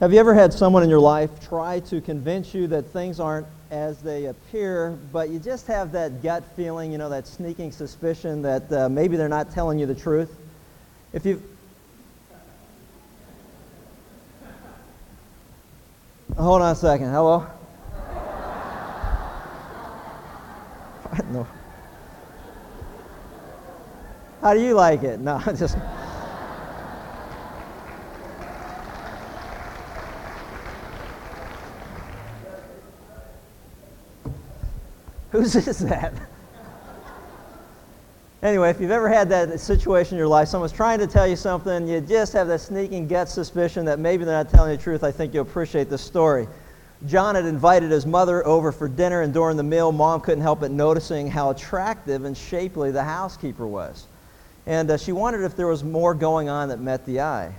Have you ever had someone in your life try to convince you that things aren't as they appear, but you just have that gut feeling, you know, that sneaking suspicion that uh, maybe they're not telling you the truth? If you Hold on a second. Hello? no. How do you like it? No, just Whose is that? anyway, if you've ever had that situation in your life, someone's trying to tell you something, you just have that sneaking gut suspicion that maybe they're not telling the truth, I think you'll appreciate this story. John had invited his mother over for dinner, and during the meal, mom couldn't help but noticing how attractive and shapely the housekeeper was. And uh, she wondered if there was more going on that met the eye.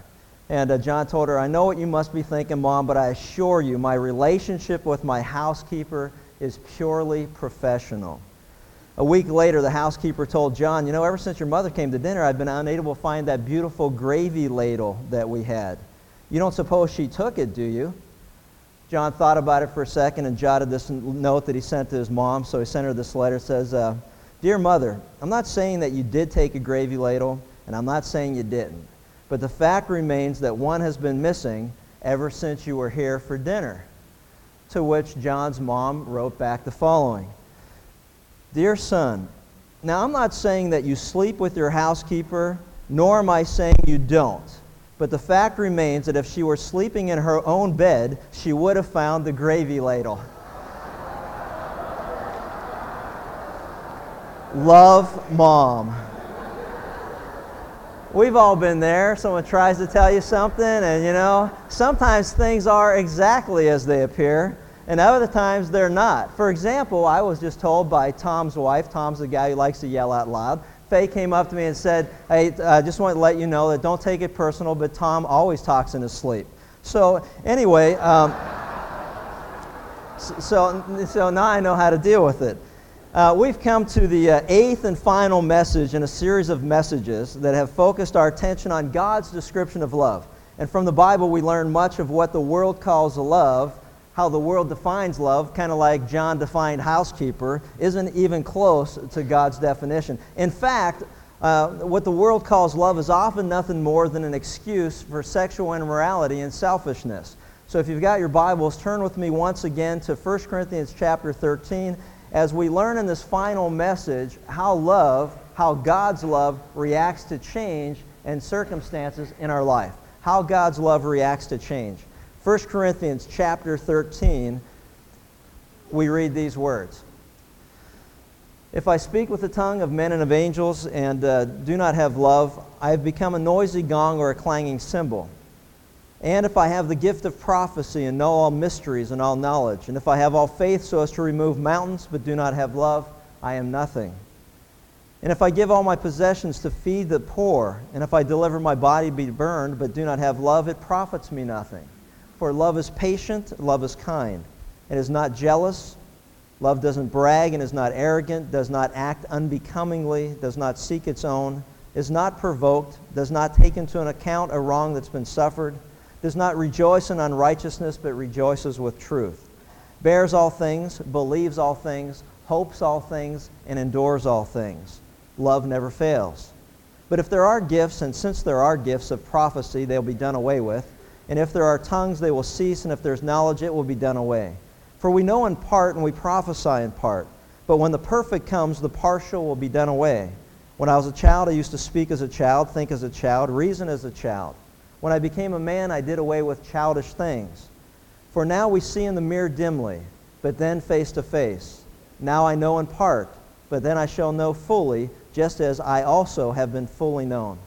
And uh, John told her, I know what you must be thinking, Mom, but I assure you, my relationship with my housekeeper is purely professional. A week later, the housekeeper told John, You know, ever since your mother came to dinner, I've been unable to find that beautiful gravy ladle that we had. You don't suppose she took it, do you? John thought about it for a second and jotted this note that he sent to his mom. So he sent her this letter. It says, uh, Dear mother, I'm not saying that you did take a gravy ladle, and I'm not saying you didn't. But the fact remains that one has been missing ever since you were here for dinner. To which John's mom wrote back the following Dear son, now I'm not saying that you sleep with your housekeeper, nor am I saying you don't. But the fact remains that if she were sleeping in her own bed, she would have found the gravy ladle. Love, mom. We've all been there. Someone tries to tell you something, and you know, sometimes things are exactly as they appear, and other times they're not. For example, I was just told by Tom's wife, Tom's the guy who likes to yell out loud. Faye came up to me and said, Hey, I just want to let you know that don't take it personal, but Tom always talks in his sleep. So, anyway, um, so, so now I know how to deal with it. Uh, we've come to the uh, eighth and final message in a series of messages that have focused our attention on God's description of love. And from the Bible, we learn much of what the world calls love, how the world defines love, kind of like John defined housekeeper, isn't even close to God's definition. In fact, uh, what the world calls love is often nothing more than an excuse for sexual immorality and selfishness. So if you've got your Bibles, turn with me once again to 1 Corinthians chapter 13 as we learn in this final message how love, how God's love reacts to change and circumstances in our life. How God's love reacts to change. 1 Corinthians chapter 13, we read these words. If I speak with the tongue of men and of angels and uh, do not have love, I have become a noisy gong or a clanging cymbal. And if I have the gift of prophecy and know all mysteries and all knowledge, and if I have all faith so as to remove mountains but do not have love, I am nothing. And if I give all my possessions to feed the poor, and if I deliver my body to be burned but do not have love, it profits me nothing. For love is patient, love is kind, and is not jealous. Love doesn't brag and is not arrogant, does not act unbecomingly, does not seek its own, is not provoked, does not take into account a wrong that's been suffered does not rejoice in unrighteousness, but rejoices with truth, bears all things, believes all things, hopes all things, and endures all things. Love never fails. But if there are gifts, and since there are gifts of prophecy, they'll be done away with. And if there are tongues, they will cease, and if there's knowledge, it will be done away. For we know in part, and we prophesy in part. But when the perfect comes, the partial will be done away. When I was a child, I used to speak as a child, think as a child, reason as a child. When I became a man, I did away with childish things. For now we see in the mirror dimly, but then face to face. Now I know in part, but then I shall know fully, just as I also have been fully known.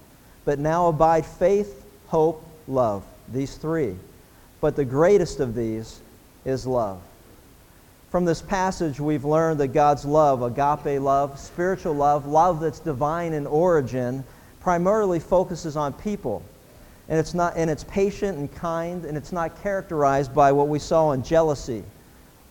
But now abide faith, hope, love, these three. But the greatest of these is love. From this passage, we've learned that God's love, agape love, spiritual love, love that's divine in origin, primarily focuses on people and it's not and it's patient and kind and it's not characterized by what we saw in jealousy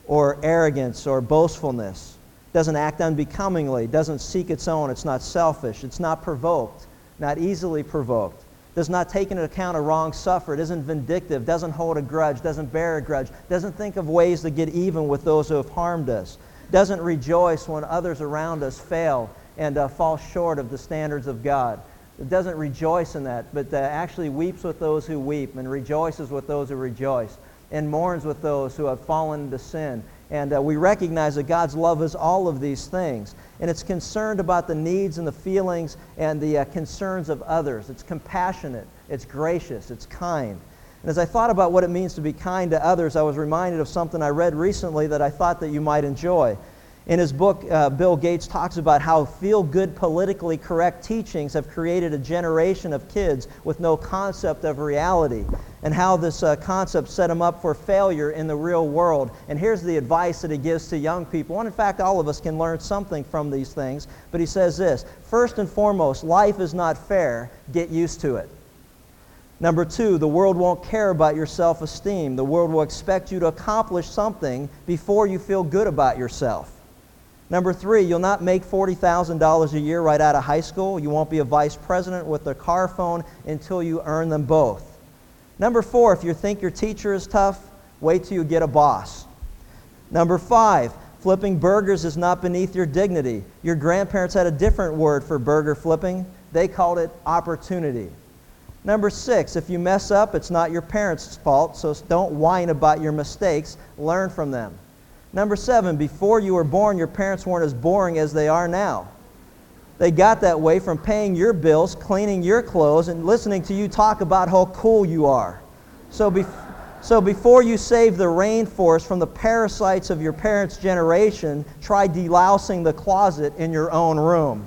or arrogance or boastfulness it doesn't act unbecomingly doesn't seek its own it's not selfish it's not provoked not easily provoked does not take into account a wrong suffered, isn't vindictive, doesn't hold a grudge, doesn't bear a grudge, doesn't think of ways to get even with those who have harmed us, doesn't rejoice when others around us fail and uh, fall short of the standards of God. It doesn't rejoice in that, but actually weeps with those who weep and rejoices with those who rejoice and mourns with those who have fallen into sin. And uh, we recognize that God's love is all of these things. And it's concerned about the needs and the feelings and the uh, concerns of others. It's compassionate, it's gracious, it's kind. And as I thought about what it means to be kind to others, I was reminded of something I read recently that I thought that you might enjoy. In his book, uh, Bill Gates talks about how feel good, politically correct teachings have created a generation of kids with no concept of reality, and how this uh, concept set them up for failure in the real world. And here's the advice that he gives to young people. And in fact, all of us can learn something from these things. But he says this First and foremost, life is not fair. Get used to it. Number two, the world won't care about your self esteem. The world will expect you to accomplish something before you feel good about yourself. Number three, you'll not make $40,000 a year right out of high school. You won't be a vice president with a car phone until you earn them both. Number four, if you think your teacher is tough, wait till you get a boss. Number five, flipping burgers is not beneath your dignity. Your grandparents had a different word for burger flipping. They called it opportunity. Number six, if you mess up, it's not your parents' fault, so don't whine about your mistakes. Learn from them. Number seven, before you were born, your parents weren't as boring as they are now. They got that way from paying your bills, cleaning your clothes, and listening to you talk about how cool you are. So, be- so before you save the rainforest from the parasites of your parents' generation, try delousing the closet in your own room.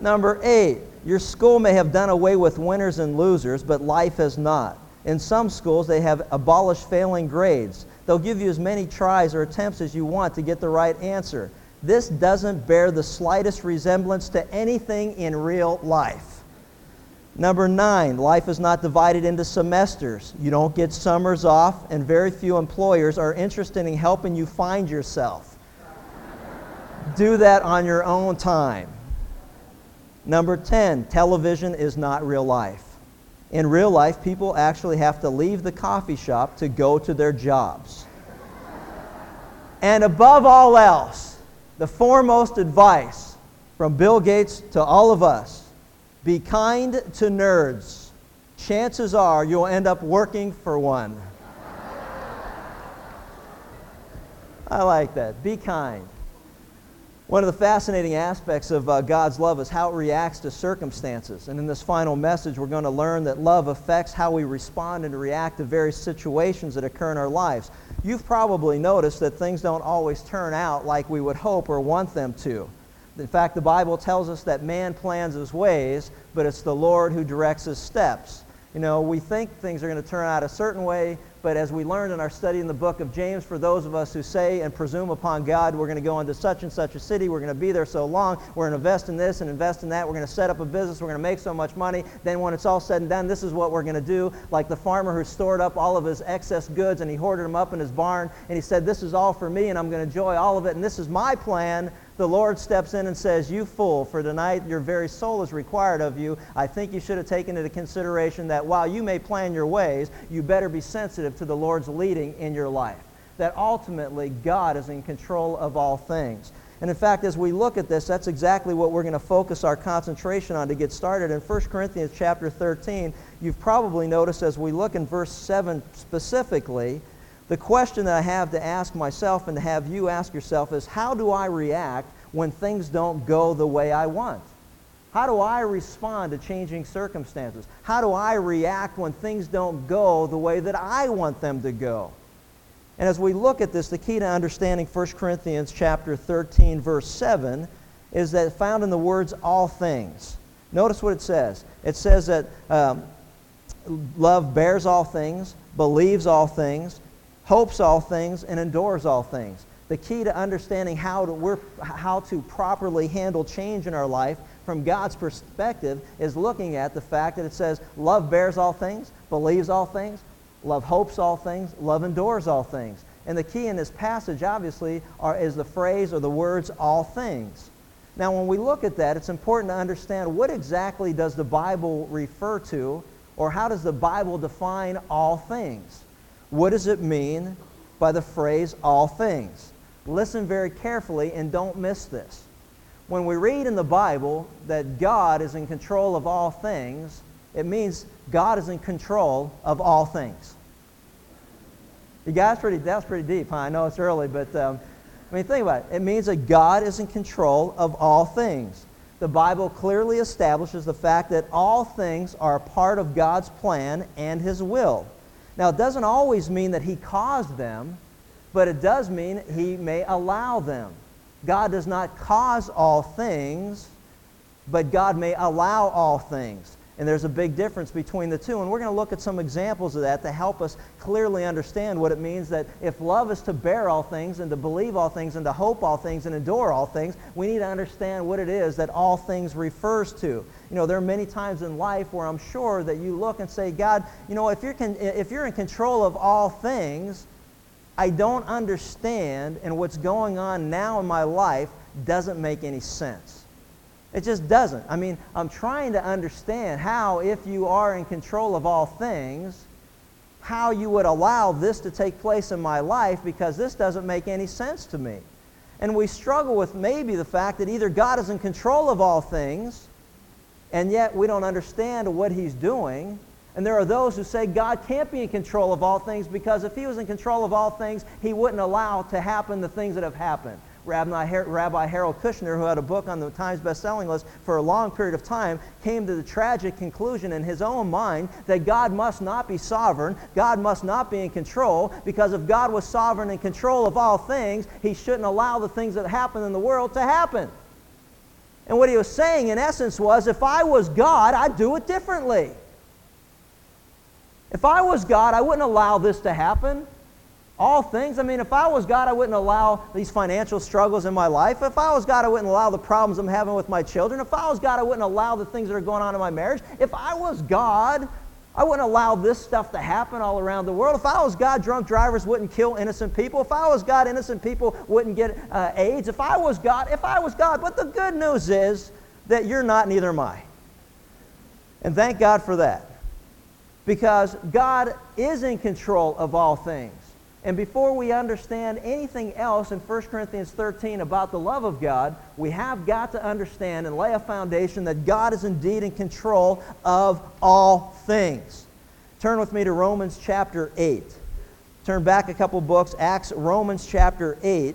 Number eight, your school may have done away with winners and losers, but life has not. In some schools, they have abolished failing grades. They'll give you as many tries or attempts as you want to get the right answer. This doesn't bear the slightest resemblance to anything in real life. Number nine, life is not divided into semesters. You don't get summers off, and very few employers are interested in helping you find yourself. Do that on your own time. Number 10, television is not real life. In real life, people actually have to leave the coffee shop to go to their jobs. And above all else, the foremost advice from Bill Gates to all of us be kind to nerds. Chances are you'll end up working for one. I like that. Be kind. One of the fascinating aspects of uh, God's love is how it reacts to circumstances. And in this final message, we're going to learn that love affects how we respond and react to various situations that occur in our lives. You've probably noticed that things don't always turn out like we would hope or want them to. In fact, the Bible tells us that man plans his ways, but it's the Lord who directs his steps. You know, we think things are going to turn out a certain way, but as we learned in our study in the book of James, for those of us who say and presume upon God, we're going to go into such and such a city, we're going to be there so long, we're going to invest in this and invest in that, we're going to set up a business, we're going to make so much money, then when it's all said and done, this is what we're going to do. Like the farmer who stored up all of his excess goods and he hoarded them up in his barn, and he said, This is all for me, and I'm going to enjoy all of it, and this is my plan the Lord steps in and says, You fool, for tonight your very soul is required of you. I think you should have taken into consideration that while you may plan your ways, you better be sensitive to the Lord's leading in your life. That ultimately God is in control of all things. And in fact, as we look at this, that's exactly what we're going to focus our concentration on to get started. In 1 Corinthians chapter 13, you've probably noticed as we look in verse 7 specifically, the question that I have to ask myself and to have you ask yourself is how do I react when things don't go the way I want? How do I respond to changing circumstances? How do I react when things don't go the way that I want them to go? And as we look at this, the key to understanding 1 Corinthians chapter 13, verse 7, is that found in the words all things. Notice what it says. It says that um, love bears all things, believes all things, hopes all things, and endures all things. The key to understanding how to, work, how to properly handle change in our life from God's perspective is looking at the fact that it says love bears all things, believes all things, love hopes all things, love endures all things. And the key in this passage, obviously, are, is the phrase or the words all things. Now, when we look at that, it's important to understand what exactly does the Bible refer to, or how does the Bible define all things? What does it mean by the phrase all things? Listen very carefully and don't miss this. When we read in the Bible that God is in control of all things, it means God is in control of all things. You guys, pretty, that's pretty deep, huh? I know it's early, but um, I mean, think about it. It means that God is in control of all things. The Bible clearly establishes the fact that all things are part of God's plan and His will. Now, it doesn't always mean that He caused them, but it does mean He may allow them. God does not cause all things, but God may allow all things. And there's a big difference between the two. And we're going to look at some examples of that to help us clearly understand what it means that if love is to bear all things and to believe all things and to hope all things and endure all things, we need to understand what it is that all things refers to. You know, there are many times in life where I'm sure that you look and say, God, you know, if you're, con- if you're in control of all things, I don't understand, and what's going on now in my life doesn't make any sense. It just doesn't. I mean, I'm trying to understand how, if you are in control of all things, how you would allow this to take place in my life because this doesn't make any sense to me. And we struggle with maybe the fact that either God is in control of all things, and yet we don't understand what he's doing. And there are those who say God can't be in control of all things because if he was in control of all things, he wouldn't allow to happen the things that have happened. Rabbi Harold Kushner, who had a book on the Times best-selling list for a long period of time, came to the tragic conclusion in his own mind that God must not be sovereign, God must not be in control, because if God was sovereign and control of all things, he shouldn't allow the things that happen in the world to happen. And what he was saying, in essence, was if I was God, I'd do it differently. If I was God, I wouldn't allow this to happen all things. I mean, if I was God, I wouldn't allow these financial struggles in my life. If I was God, I wouldn't allow the problems I'm having with my children. If I was God, I wouldn't allow the things that are going on in my marriage. If I was God, I wouldn't allow this stuff to happen all around the world. If I was God, drunk drivers wouldn't kill innocent people. If I was God, innocent people wouldn't get uh, AIDS. If I was God, if I was God. But the good news is that you're not, neither am I. And thank God for that. Because God is in control of all things. And before we understand anything else in 1 Corinthians 13 about the love of God, we have got to understand and lay a foundation that God is indeed in control of all things. Turn with me to Romans chapter 8. Turn back a couple books, Acts, Romans chapter 8.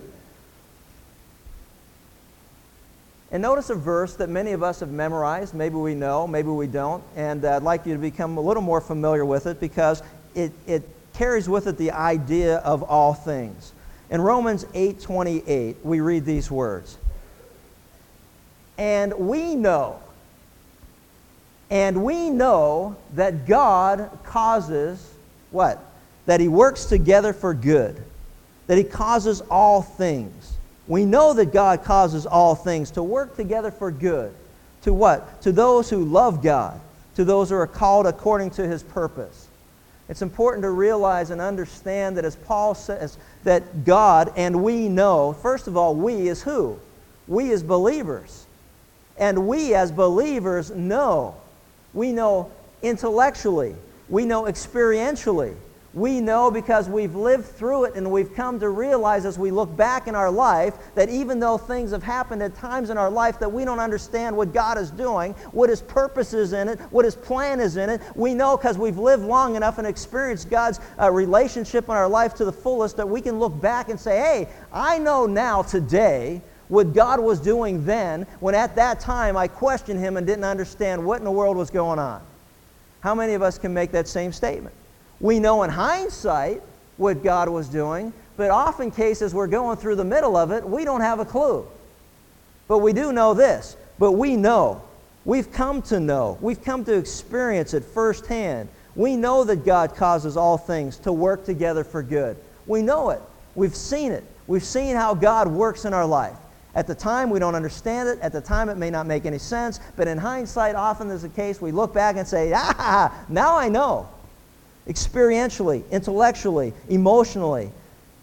And notice a verse that many of us have memorized. Maybe we know, maybe we don't. And I'd like you to become a little more familiar with it because it, it carries with it the idea of all things. In Romans 8:28, we read these words. And we know and we know that God causes what? That he works together for good. That he causes all things. We know that God causes all things to work together for good. To what? To those who love God, to those who are called according to his purpose. It's important to realize and understand that as Paul says, that God and we know, first of all, we is who? We as believers. And we as believers know. We know intellectually. We know experientially. We know because we've lived through it and we've come to realize as we look back in our life that even though things have happened at times in our life that we don't understand what God is doing, what His purpose is in it, what His plan is in it, we know because we've lived long enough and experienced God's uh, relationship in our life to the fullest that we can look back and say, hey, I know now today what God was doing then when at that time I questioned Him and didn't understand what in the world was going on. How many of us can make that same statement? We know in hindsight what God was doing, but often cases we're going through the middle of it, we don't have a clue. But we do know this. But we know. We've come to know. We've come to experience it firsthand. We know that God causes all things to work together for good. We know it. We've seen it. We've seen how God works in our life. At the time, we don't understand it. At the time, it may not make any sense. But in hindsight, often there's a case, we look back and say, ah, now I know experientially, intellectually, emotionally.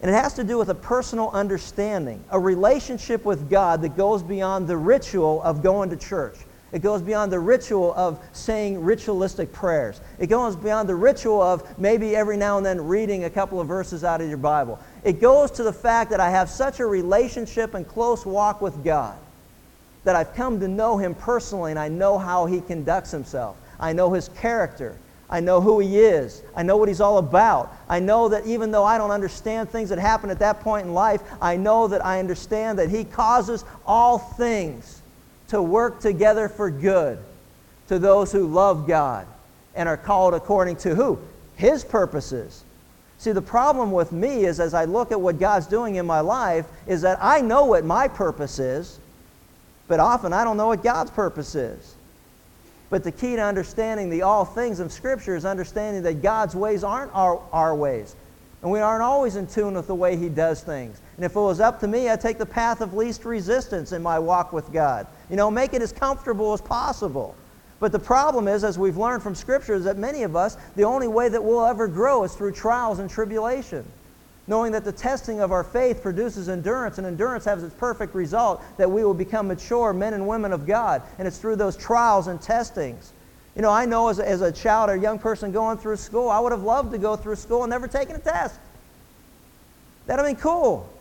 And it has to do with a personal understanding, a relationship with God that goes beyond the ritual of going to church. It goes beyond the ritual of saying ritualistic prayers. It goes beyond the ritual of maybe every now and then reading a couple of verses out of your Bible. It goes to the fact that I have such a relationship and close walk with God that I've come to know Him personally and I know how He conducts Himself. I know His character. I know who He is. I know what He's all about. I know that even though I don't understand things that happen at that point in life, I know that I understand that He causes all things to work together for good to those who love God and are called according to who? His purposes. See, the problem with me is as I look at what God's doing in my life, is that I know what my purpose is, but often I don't know what God's purpose is. But the key to understanding the all things of Scripture is understanding that God's ways aren't our, our ways. And we aren't always in tune with the way He does things. And if it was up to me, I'd take the path of least resistance in my walk with God. You know, make it as comfortable as possible. But the problem is, as we've learned from Scripture, is that many of us, the only way that we'll ever grow is through trials and tribulation. Knowing that the testing of our faith produces endurance, and endurance has its perfect result that we will become mature men and women of God. And it's through those trials and testings. You know, I know as a, as a child or young person going through school, I would have loved to go through school and never taken a test. That'd have been cool.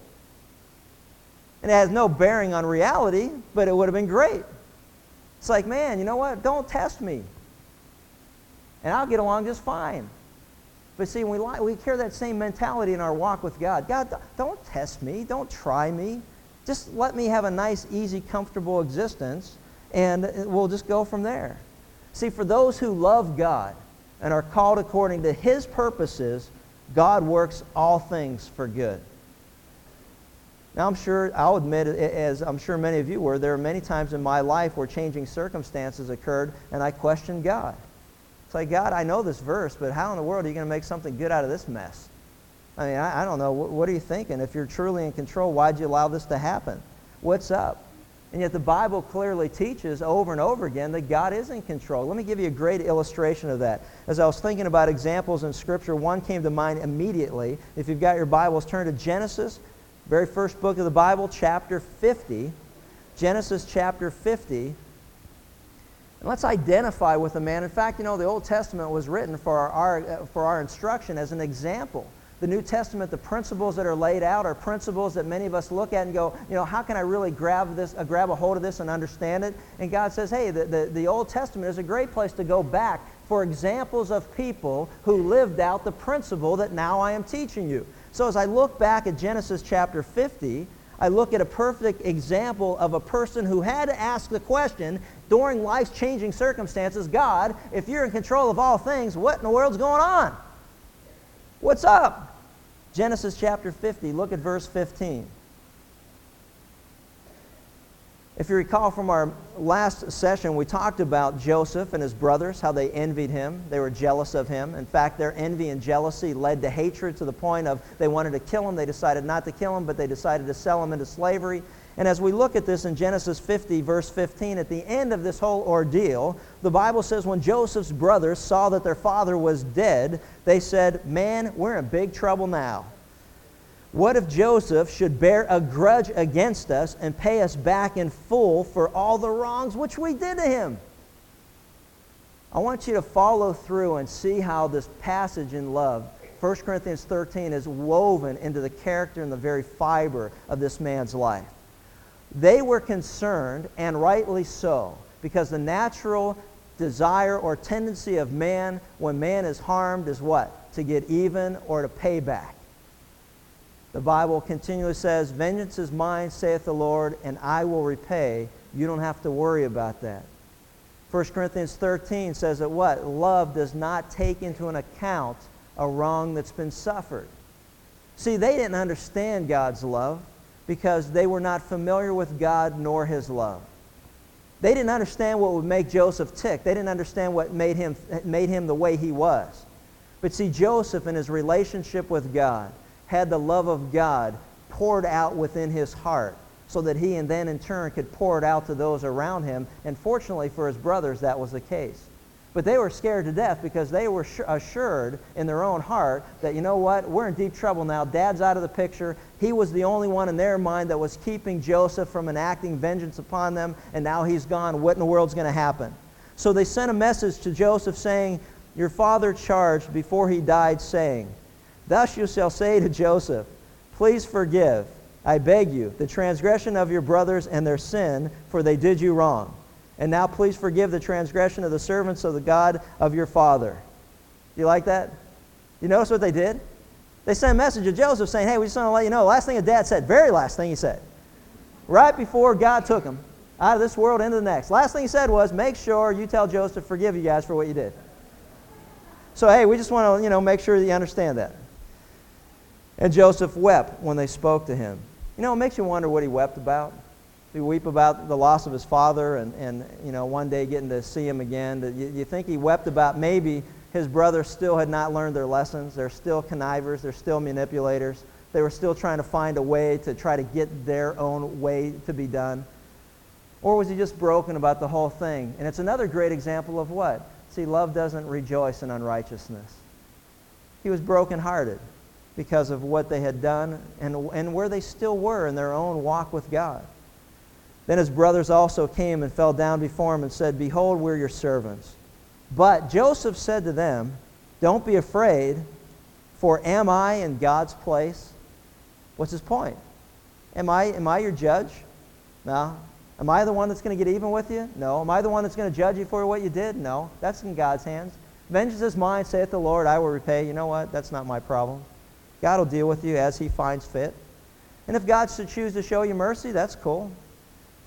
And it has no bearing on reality, but it would have been great. It's like, man, you know what? Don't test me. And I'll get along just fine. But see, we, we carry that same mentality in our walk with God. God, don't test me. Don't try me. Just let me have a nice, easy, comfortable existence, and we'll just go from there. See, for those who love God and are called according to His purposes, God works all things for good. Now, I'm sure, I'll admit, as I'm sure many of you were, there are many times in my life where changing circumstances occurred and I questioned God. It's like, God, I know this verse, but how in the world are you going to make something good out of this mess? I mean, I, I don't know. What, what are you thinking? If you're truly in control, why'd you allow this to happen? What's up? And yet the Bible clearly teaches over and over again that God is in control. Let me give you a great illustration of that. As I was thinking about examples in Scripture, one came to mind immediately. If you've got your Bibles, turn to Genesis very first book of the Bible, chapter 50. Genesis chapter 50. And let's identify with a man. In fact, you know, the Old Testament was written for our, for our instruction as an example. The New Testament, the principles that are laid out are principles that many of us look at and go, you know, how can I really grab this, uh, grab a hold of this and understand it? And God says, hey, the, the, the Old Testament is a great place to go back for examples of people who lived out the principle that now I am teaching you. So as I look back at Genesis chapter 50, I look at a perfect example of a person who had to ask the question during life's changing circumstances God, if you're in control of all things, what in the world's going on? What's up? Genesis chapter 50, look at verse 15. If you recall from our last session, we talked about Joseph and his brothers, how they envied him. They were jealous of him. In fact, their envy and jealousy led to hatred to the point of they wanted to kill him. They decided not to kill him, but they decided to sell him into slavery. And as we look at this in Genesis 50, verse 15, at the end of this whole ordeal, the Bible says when Joseph's brothers saw that their father was dead, they said, Man, we're in big trouble now. What if Joseph should bear a grudge against us and pay us back in full for all the wrongs which we did to him? I want you to follow through and see how this passage in love, 1 Corinthians 13, is woven into the character and the very fiber of this man's life. They were concerned, and rightly so, because the natural desire or tendency of man when man is harmed is what? To get even or to pay back. The Bible continually says, Vengeance is mine, saith the Lord, and I will repay. You don't have to worry about that. 1 Corinthians 13 says that what? Love does not take into an account a wrong that's been suffered. See, they didn't understand God's love because they were not familiar with God nor his love. They didn't understand what would make Joseph tick. They didn't understand what made him, made him the way he was. But see, Joseph in his relationship with God, had the love of God poured out within his heart so that he and then in turn could pour it out to those around him. And fortunately for his brothers, that was the case. But they were scared to death because they were assured in their own heart that, you know what, we're in deep trouble now. Dad's out of the picture. He was the only one in their mind that was keeping Joseph from enacting vengeance upon them, and now he's gone. What in the world's going to happen? So they sent a message to Joseph saying, Your father charged before he died, saying, Thus you shall say to Joseph, Please forgive, I beg you, the transgression of your brothers and their sin, for they did you wrong. And now please forgive the transgression of the servants of the God of your father. You like that? You notice what they did? They sent a message to Joseph saying, Hey, we just want to let you know, last thing that dad said, very last thing he said, right before God took him out of this world into the next. Last thing he said was, Make sure you tell Joseph, to forgive you guys for what you did. So, hey, we just want to, you know, make sure that you understand that. And Joseph wept when they spoke to him. You know, it makes you wonder what he wept about. He weep about the loss of his father and, and you know, one day getting to see him again? You, you think he wept about maybe his brothers still had not learned their lessons? They're still connivers. They're still manipulators. They were still trying to find a way to try to get their own way to be done. Or was he just broken about the whole thing? And it's another great example of what? See, love doesn't rejoice in unrighteousness. He was brokenhearted because of what they had done and, and where they still were in their own walk with God. Then his brothers also came and fell down before him and said, Behold, we're your servants. But Joseph said to them, Don't be afraid, for am I in God's place? What's his point? Am I, am I your judge? No. Am I the one that's going to get even with you? No. Am I the one that's going to judge you for what you did? No. That's in God's hands. Vengeance is mine, saith the Lord, I will repay. You know what? That's not my problem. God will deal with you as he finds fit. And if God should choose to show you mercy, that's cool.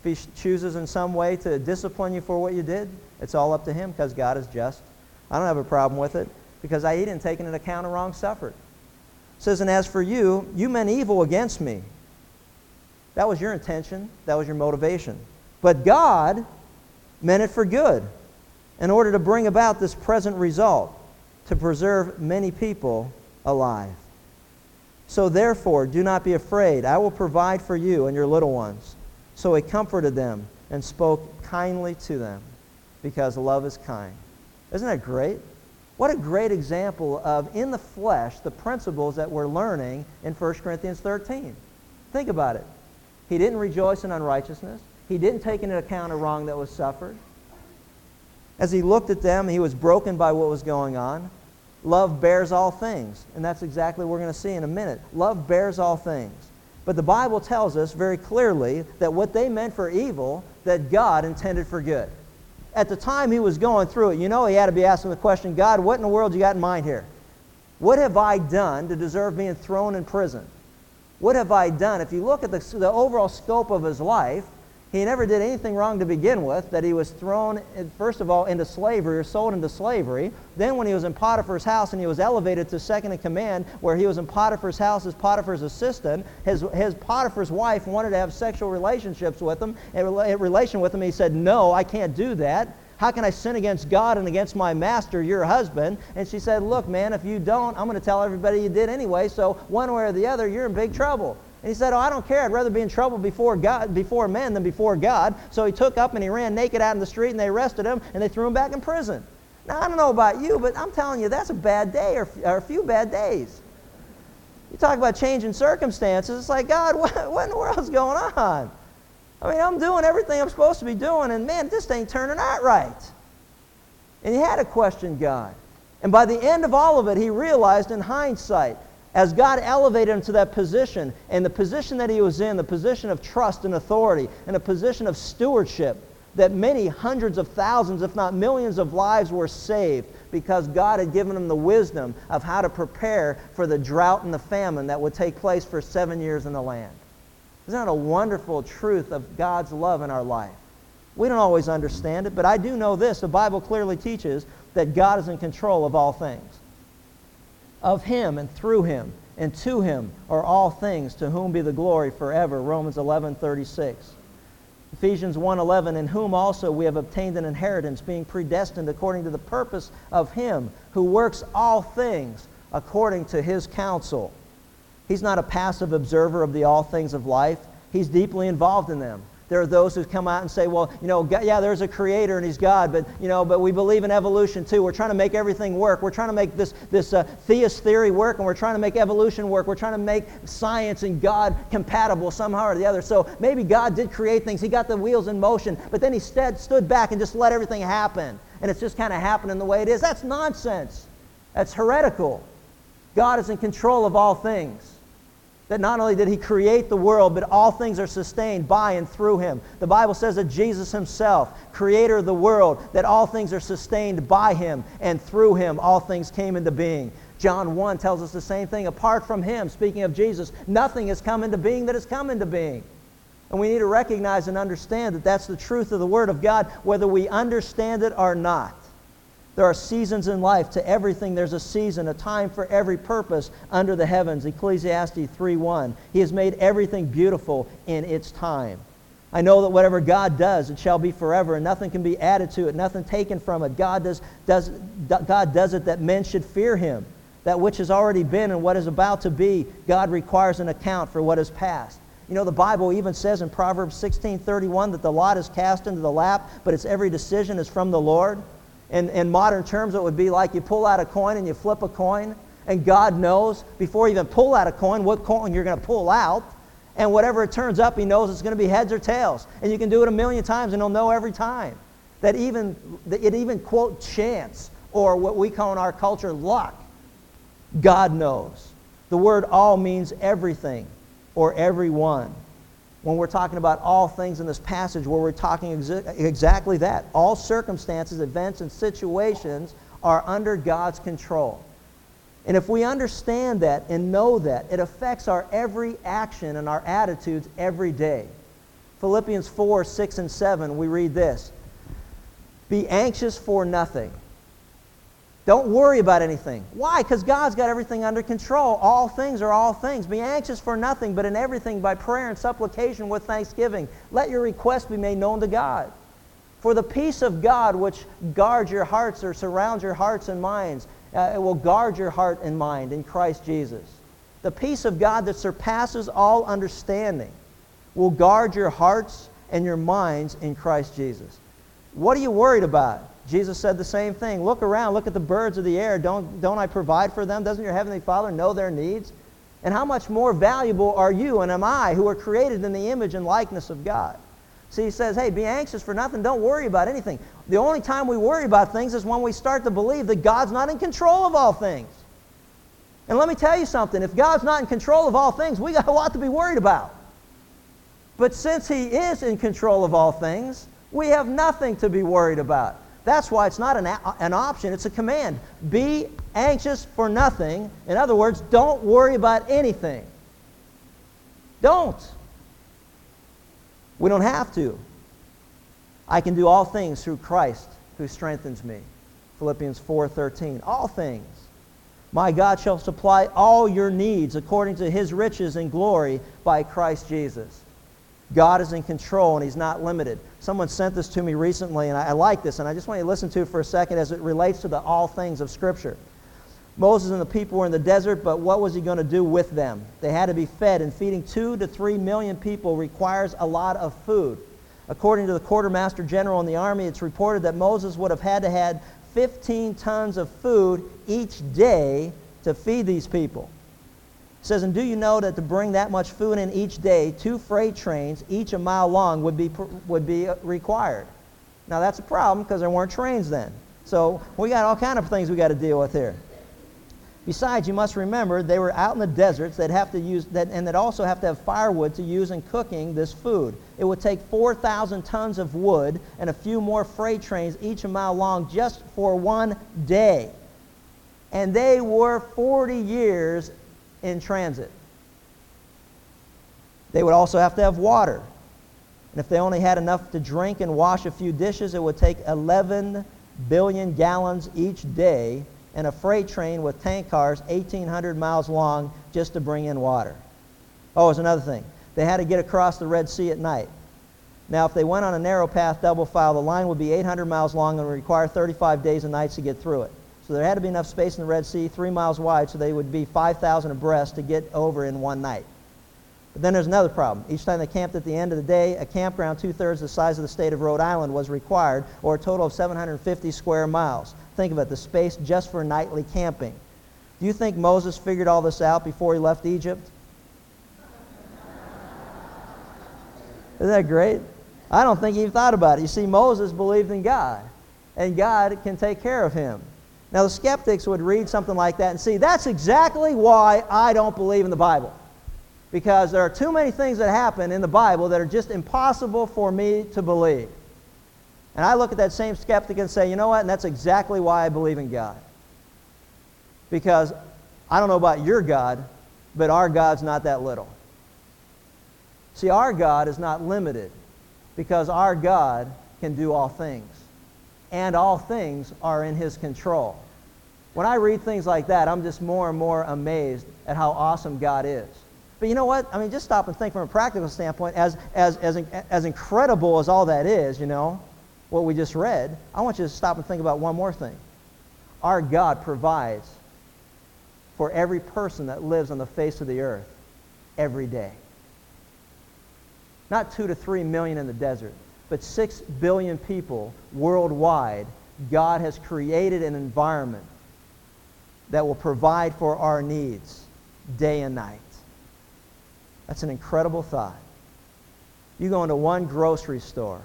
If he chooses in some way to discipline you for what you did, it's all up to him because God is just. I don't have a problem with it because I, didn't take into account a wrong suffered. It says, And as for you, you meant evil against me. That was your intention, that was your motivation. But God meant it for good in order to bring about this present result, to preserve many people alive. So therefore, do not be afraid. I will provide for you and your little ones. So he comforted them and spoke kindly to them because love is kind. Isn't that great? What a great example of, in the flesh, the principles that we're learning in 1 Corinthians 13. Think about it. He didn't rejoice in unrighteousness. He didn't take into account a wrong that was suffered. As he looked at them, he was broken by what was going on. Love bears all things. And that's exactly what we're going to see in a minute. Love bears all things. But the Bible tells us very clearly that what they meant for evil, that God intended for good. At the time he was going through it, you know he had to be asking the question, God, what in the world you got in mind here? What have I done to deserve being thrown in prison? What have I done? If you look at the, the overall scope of his life, he never did anything wrong to begin with, that he was thrown, eh, first of all, into slavery or sold into slavery. Then, when he was in Potiphar's house and he was elevated to second in command, where he was in Potiphar's house as Potiphar's assistant, his, his Potiphar's wife wanted to have sexual relationships with him, a eh, relation with him. He said, No, I can't do that. How can I sin against God and against my master, your husband? And she said, Look, man, if you don't, I'm going to tell everybody you did anyway, so one way or the other, you're in big trouble. And he said, Oh, I don't care. I'd rather be in trouble before God, before men than before God. So he took up and he ran naked out in the street and they arrested him and they threw him back in prison. Now, I don't know about you, but I'm telling you, that's a bad day or, or a few bad days. You talk about changing circumstances. It's like, God, what, what in the world's going on? I mean, I'm doing everything I'm supposed to be doing, and man, this ain't turning out right. And he had to question God. And by the end of all of it, he realized in hindsight as God elevated him to that position, and the position that he was in, the position of trust and authority, and a position of stewardship, that many hundreds of thousands, if not millions of lives were saved because God had given him the wisdom of how to prepare for the drought and the famine that would take place for seven years in the land. Isn't that a wonderful truth of God's love in our life? We don't always understand it, but I do know this. The Bible clearly teaches that God is in control of all things. Of him and through him and to him are all things, to whom be the glory forever. Romans 11, 36. Ephesians 1:11 in whom also we have obtained an inheritance being predestined according to the purpose of him who works all things according to his counsel. He's not a passive observer of the all things of life. He's deeply involved in them. There are those who come out and say, well, you know, yeah, there's a creator and he's God, but, you know, but we believe in evolution too. We're trying to make everything work. We're trying to make this, this uh, theist theory work, and we're trying to make evolution work. We're trying to make science and God compatible somehow or the other. So maybe God did create things. He got the wheels in motion, but then he stood, stood back and just let everything happen. And it's just kind of happening the way it is. That's nonsense. That's heretical. God is in control of all things that not only did he create the world, but all things are sustained by and through him. The Bible says that Jesus himself, creator of the world, that all things are sustained by him, and through him all things came into being. John 1 tells us the same thing. Apart from him, speaking of Jesus, nothing has come into being that has come into being. And we need to recognize and understand that that's the truth of the Word of God, whether we understand it or not. There are seasons in life. To everything there's a season, a time for every purpose under the heavens. Ecclesiastes 3:1. He has made everything beautiful in its time. I know that whatever God does, it shall be forever, and nothing can be added to it, nothing taken from it. God does, does, God does it that men should fear him. That which has already been and what is about to be, God requires an account for what is past. You know, the Bible even says in Proverbs 16:31 that the lot is cast into the lap, but its every decision is from the Lord. In, in modern terms, it would be like you pull out a coin and you flip a coin, and God knows before you even pull out a coin what coin you're going to pull out. And whatever it turns up, He knows it's going to be heads or tails. And you can do it a million times, and He'll know every time. That even, that it even, quote, chance, or what we call in our culture luck, God knows. The word all means everything or everyone when we're talking about all things in this passage where we're talking exa- exactly that. All circumstances, events, and situations are under God's control. And if we understand that and know that, it affects our every action and our attitudes every day. Philippians 4 6 and 7, we read this Be anxious for nothing don't worry about anything. Why? Because God's got everything under control. All things are all things. Be anxious for nothing, but in everything by prayer and supplication with thanksgiving. Let your requests be made known to God. For the peace of God, which guards your hearts or surrounds your hearts and minds, uh, it will guard your heart and mind in Christ Jesus. The peace of God that surpasses all understanding will guard your hearts and your minds in Christ Jesus. What are you worried about? Jesus said the same thing. Look around, look at the birds of the air. Don't, don't I provide for them? Doesn't your Heavenly Father know their needs? And how much more valuable are you and am I who are created in the image and likeness of God? See, he says, hey, be anxious for nothing. Don't worry about anything. The only time we worry about things is when we start to believe that God's not in control of all things. And let me tell you something. If God's not in control of all things, we got a lot to be worried about. But since he is in control of all things, we have nothing to be worried about. That's why it's not an, an option, it's a command. Be anxious for nothing. In other words, don't worry about anything. Don't. We don't have to. I can do all things through Christ who strengthens me. Philippians 4:13. All things. My God shall supply all your needs according to his riches and glory by Christ Jesus. God is in control and he's not limited. Someone sent this to me recently, and I, I like this, and I just want you to listen to it for a second as it relates to the all things of Scripture. Moses and the people were in the desert, but what was he going to do with them? They had to be fed, and feeding two to three million people requires a lot of food. According to the quartermaster general in the army, it's reported that Moses would have had to had 15 tons of food each day to feed these people. It says, And do you know that to bring that much food in each day, two freight trains, each a mile long, would be, would be uh, required? Now that's a problem because there weren't trains then. So we got all kind of things we got to deal with here. Besides, you must remember they were out in the deserts They'd have to use that, and they'd also have to have firewood to use in cooking this food. It would take 4,000 tons of wood and a few more freight trains, each a mile long, just for one day. And they were 40 years in transit. They would also have to have water. And if they only had enough to drink and wash a few dishes, it would take 11 billion gallons each day and a freight train with tank cars 1,800 miles long just to bring in water. Oh, there's another thing. They had to get across the Red Sea at night. Now, if they went on a narrow path, double file, the line would be 800 miles long and would require 35 days and nights to get through it. So there had to be enough space in the Red Sea, three miles wide, so they would be 5,000 abreast to get over in one night. But then there's another problem. Each time they camped at the end of the day, a campground two thirds the size of the state of Rhode Island was required, or a total of 750 square miles. Think it, the space just for nightly camping. Do you think Moses figured all this out before he left Egypt? Isn't that great? I don't think he thought about it. You see, Moses believed in God, and God can take care of him. Now, the skeptics would read something like that and see, that's exactly why I don't believe in the Bible because there are too many things that happen in the Bible that are just impossible for me to believe. And I look at that same skeptic and say, you know what? And that's exactly why I believe in God. Because I don't know about your God, but our God's not that little. See, our God is not limited because our God can do all things. And all things are in His control. When I read things like that, I'm just more and more amazed at how awesome God is. But you know what? I mean, just stop and think from a practical standpoint, as, as, as, as incredible as all that is, you know, what we just read, I want you to stop and think about one more thing. Our God provides for every person that lives on the face of the earth every day. Not two to three million in the desert, but six billion people worldwide. God has created an environment that will provide for our needs day and night. That's an incredible thought. You go into one grocery store.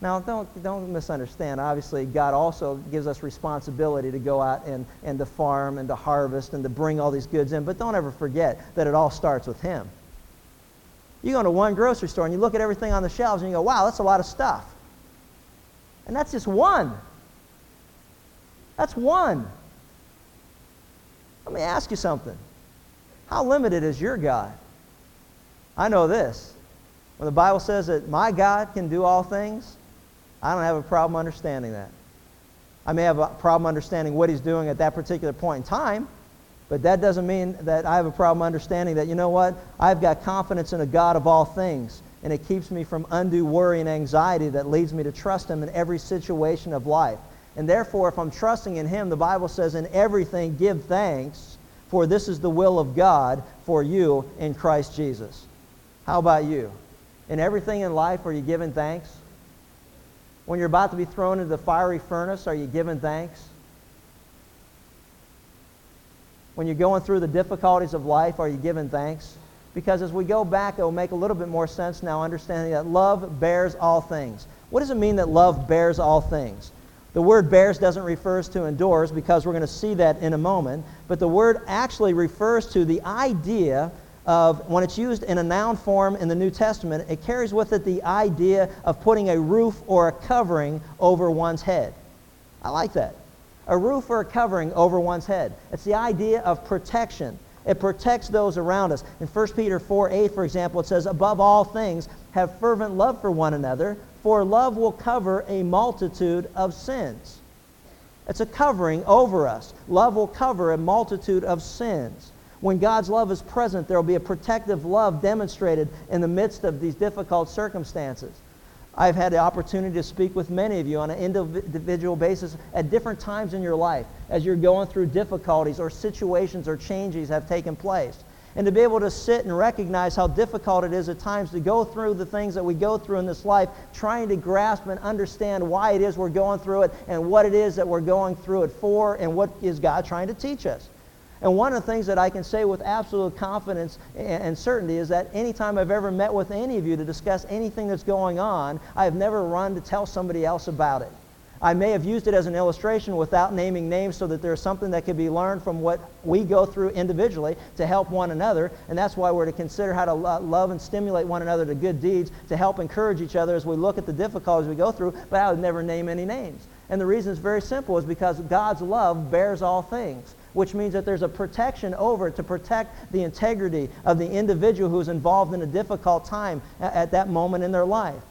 Now, don't, don't misunderstand. Obviously, God also gives us responsibility to go out and, and to farm and to harvest and to bring all these goods in. But don't ever forget that it all starts with Him. You go to one grocery store and you look at everything on the shelves and you go, wow, that's a lot of stuff. And that's just one. That's one. Let me ask you something. How limited is your God? I know this. When the Bible says that my God can do all things, I don't have a problem understanding that. I may have a problem understanding what he's doing at that particular point in time, but that doesn't mean that I have a problem understanding that, you know what, I've got confidence in a God of all things, and it keeps me from undue worry and anxiety that leads me to trust him in every situation of life. And therefore, if I'm trusting in him, the Bible says, in everything give thanks, for this is the will of God for you in Christ Jesus. How about you? In everything in life, are you giving thanks? When you're about to be thrown into the fiery furnace, are you giving thanks? When you're going through the difficulties of life, are you giving thanks? Because as we go back, it will make a little bit more sense now, understanding that love bears all things. What does it mean that love bears all things? The word bears doesn't refer to endures because we're going to see that in a moment, but the word actually refers to the idea of when it's used in a noun form in the New Testament, it carries with it the idea of putting a roof or a covering over one's head. I like that. A roof or a covering over one's head. It's the idea of protection. It protects those around us. In 1 Peter 4 8, for example, it says, Above all things, have fervent love for one another, for love will cover a multitude of sins. It's a covering over us. Love will cover a multitude of sins. When God's love is present, there will be a protective love demonstrated in the midst of these difficult circumstances. I've had the opportunity to speak with many of you on an individual basis at different times in your life as you're going through difficulties or situations or changes have taken place. And to be able to sit and recognize how difficult it is at times to go through the things that we go through in this life, trying to grasp and understand why it is we're going through it and what it is that we're going through it for and what is God trying to teach us. And one of the things that I can say with absolute confidence and certainty is that anytime I've ever met with any of you to discuss anything that's going on, I've never run to tell somebody else about it. I may have used it as an illustration without naming names so that there's something that can be learned from what we go through individually to help one another. And that's why we're to consider how to love and stimulate one another to good deeds to help encourage each other as we look at the difficulties we go through. But I would never name any names. And the reason is very simple is because God's love bears all things which means that there's a protection over it to protect the integrity of the individual who's involved in a difficult time at, at that moment in their life.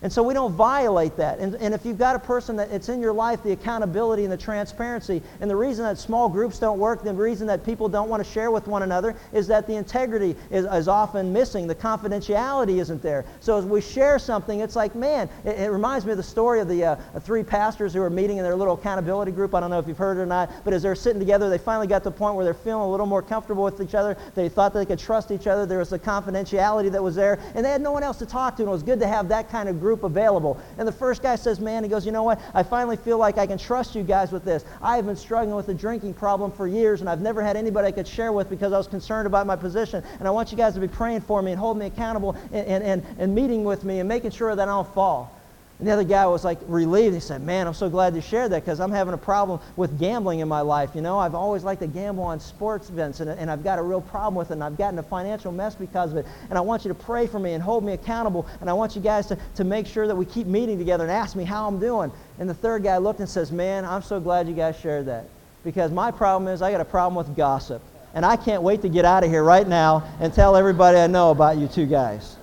And so we don't violate that. And, and if you've got a person that it's in your life, the accountability and the transparency, and the reason that small groups don't work, the reason that people don't want to share with one another is that the integrity is, is often missing. The confidentiality isn't there. So as we share something, it's like, man, it, it reminds me of the story of the uh, three pastors who were meeting in their little accountability group. I don't know if you've heard it or not, but as they're sitting together, they finally got to the point where they're feeling a little more comfortable with each other. They thought they could trust each other. There was the confidentiality that was there, and they had no one else to talk to. And it was good to have that kind of group group available. And the first guy says, Man, he goes, You know what? I finally feel like I can trust you guys with this. I have been struggling with a drinking problem for years, and I've never had anybody I could share with because I was concerned about my position. And I want you guys to be praying for me and holding me accountable and, and, and, and meeting with me and making sure that I don't fall. And the other guy was like relieved. He said, Man, I'm so glad you shared that because I'm having a problem with gambling in my life. You know, I've always liked to gamble on sports events and, and I've got a real problem with it and I've gotten a financial mess because of it. And I want you to pray for me and hold me accountable. And I want you guys to, to make sure that we keep meeting together and ask me how I'm doing. And the third guy looked and says, Man, I'm so glad you guys shared that because my problem is I got a problem with gossip. And I can't wait to get out of here right now and tell everybody I know about you two guys.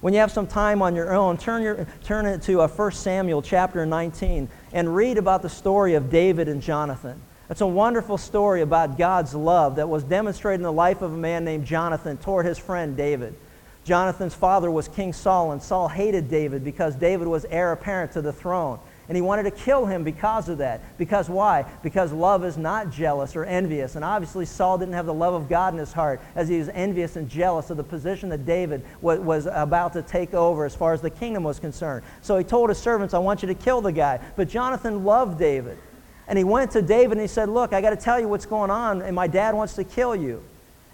When you have some time on your own, turn, your, turn it to uh, 1 Samuel chapter 19 and read about the story of David and Jonathan. It's a wonderful story about God's love that was demonstrated in the life of a man named Jonathan toward his friend David. Jonathan's father was King Saul, and Saul hated David because David was heir apparent to the throne. And he wanted to kill him because of that. Because why? Because love is not jealous or envious. And obviously, Saul didn't have the love of God in his heart as he was envious and jealous of the position that David was, was about to take over as far as the kingdom was concerned. So he told his servants, I want you to kill the guy. But Jonathan loved David. And he went to David and he said, Look, I got to tell you what's going on, and my dad wants to kill you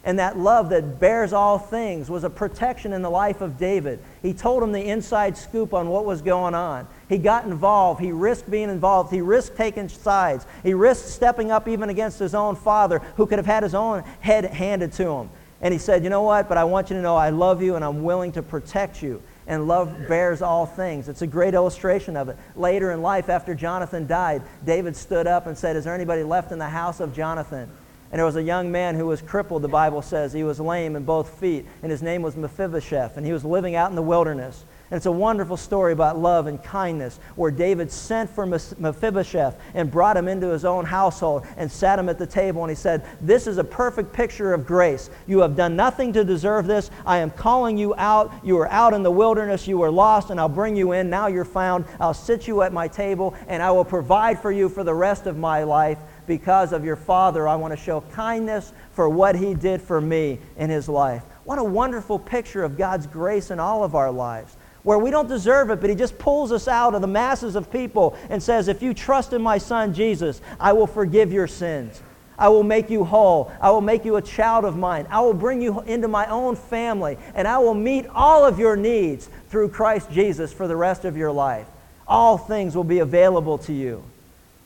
and that love that bears all things was a protection in the life of David. He told him the inside scoop on what was going on. He got involved. He risked being involved. He risked taking sides. He risked stepping up even against his own father, who could have had his own head handed to him. And he said, You know what? But I want you to know I love you and I'm willing to protect you. And love bears all things. It's a great illustration of it. Later in life, after Jonathan died, David stood up and said, Is there anybody left in the house of Jonathan? And there was a young man who was crippled, the Bible says. He was lame in both feet, and his name was Mephibosheth, and he was living out in the wilderness. And it's a wonderful story about love and kindness where David sent for Mephibosheth and brought him into his own household and sat him at the table. And he said, This is a perfect picture of grace. You have done nothing to deserve this. I am calling you out. You were out in the wilderness. You were lost, and I'll bring you in. Now you're found. I'll sit you at my table, and I will provide for you for the rest of my life because of your father. I want to show kindness for what he did for me in his life. What a wonderful picture of God's grace in all of our lives, where we don't deserve it, but he just pulls us out of the masses of people and says, If you trust in my son Jesus, I will forgive your sins. I will make you whole. I will make you a child of mine. I will bring you into my own family, and I will meet all of your needs through Christ Jesus for the rest of your life. All things will be available to you.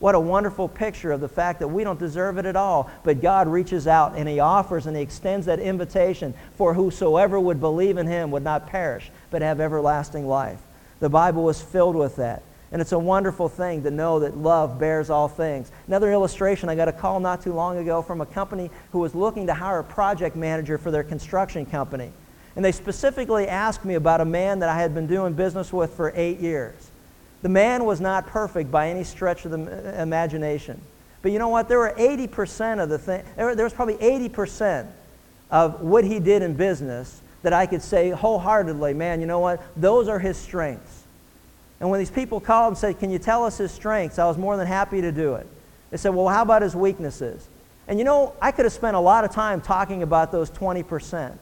What a wonderful picture of the fact that we don't deserve it at all, but God reaches out and He offers and He extends that invitation for whosoever would believe in Him would not perish, but have everlasting life. The Bible is filled with that. And it's a wonderful thing to know that love bears all things. Another illustration, I got a call not too long ago from a company who was looking to hire a project manager for their construction company. And they specifically asked me about a man that I had been doing business with for eight years. The man was not perfect by any stretch of the imagination. But you know what? There were 80% of the thing, there, was probably 80% of what he did in business that I could say wholeheartedly, man, you know what? Those are his strengths. And when these people called and said, Can you tell us his strengths? I was more than happy to do it. They said, Well, how about his weaknesses? And you know, I could have spent a lot of time talking about those 20%.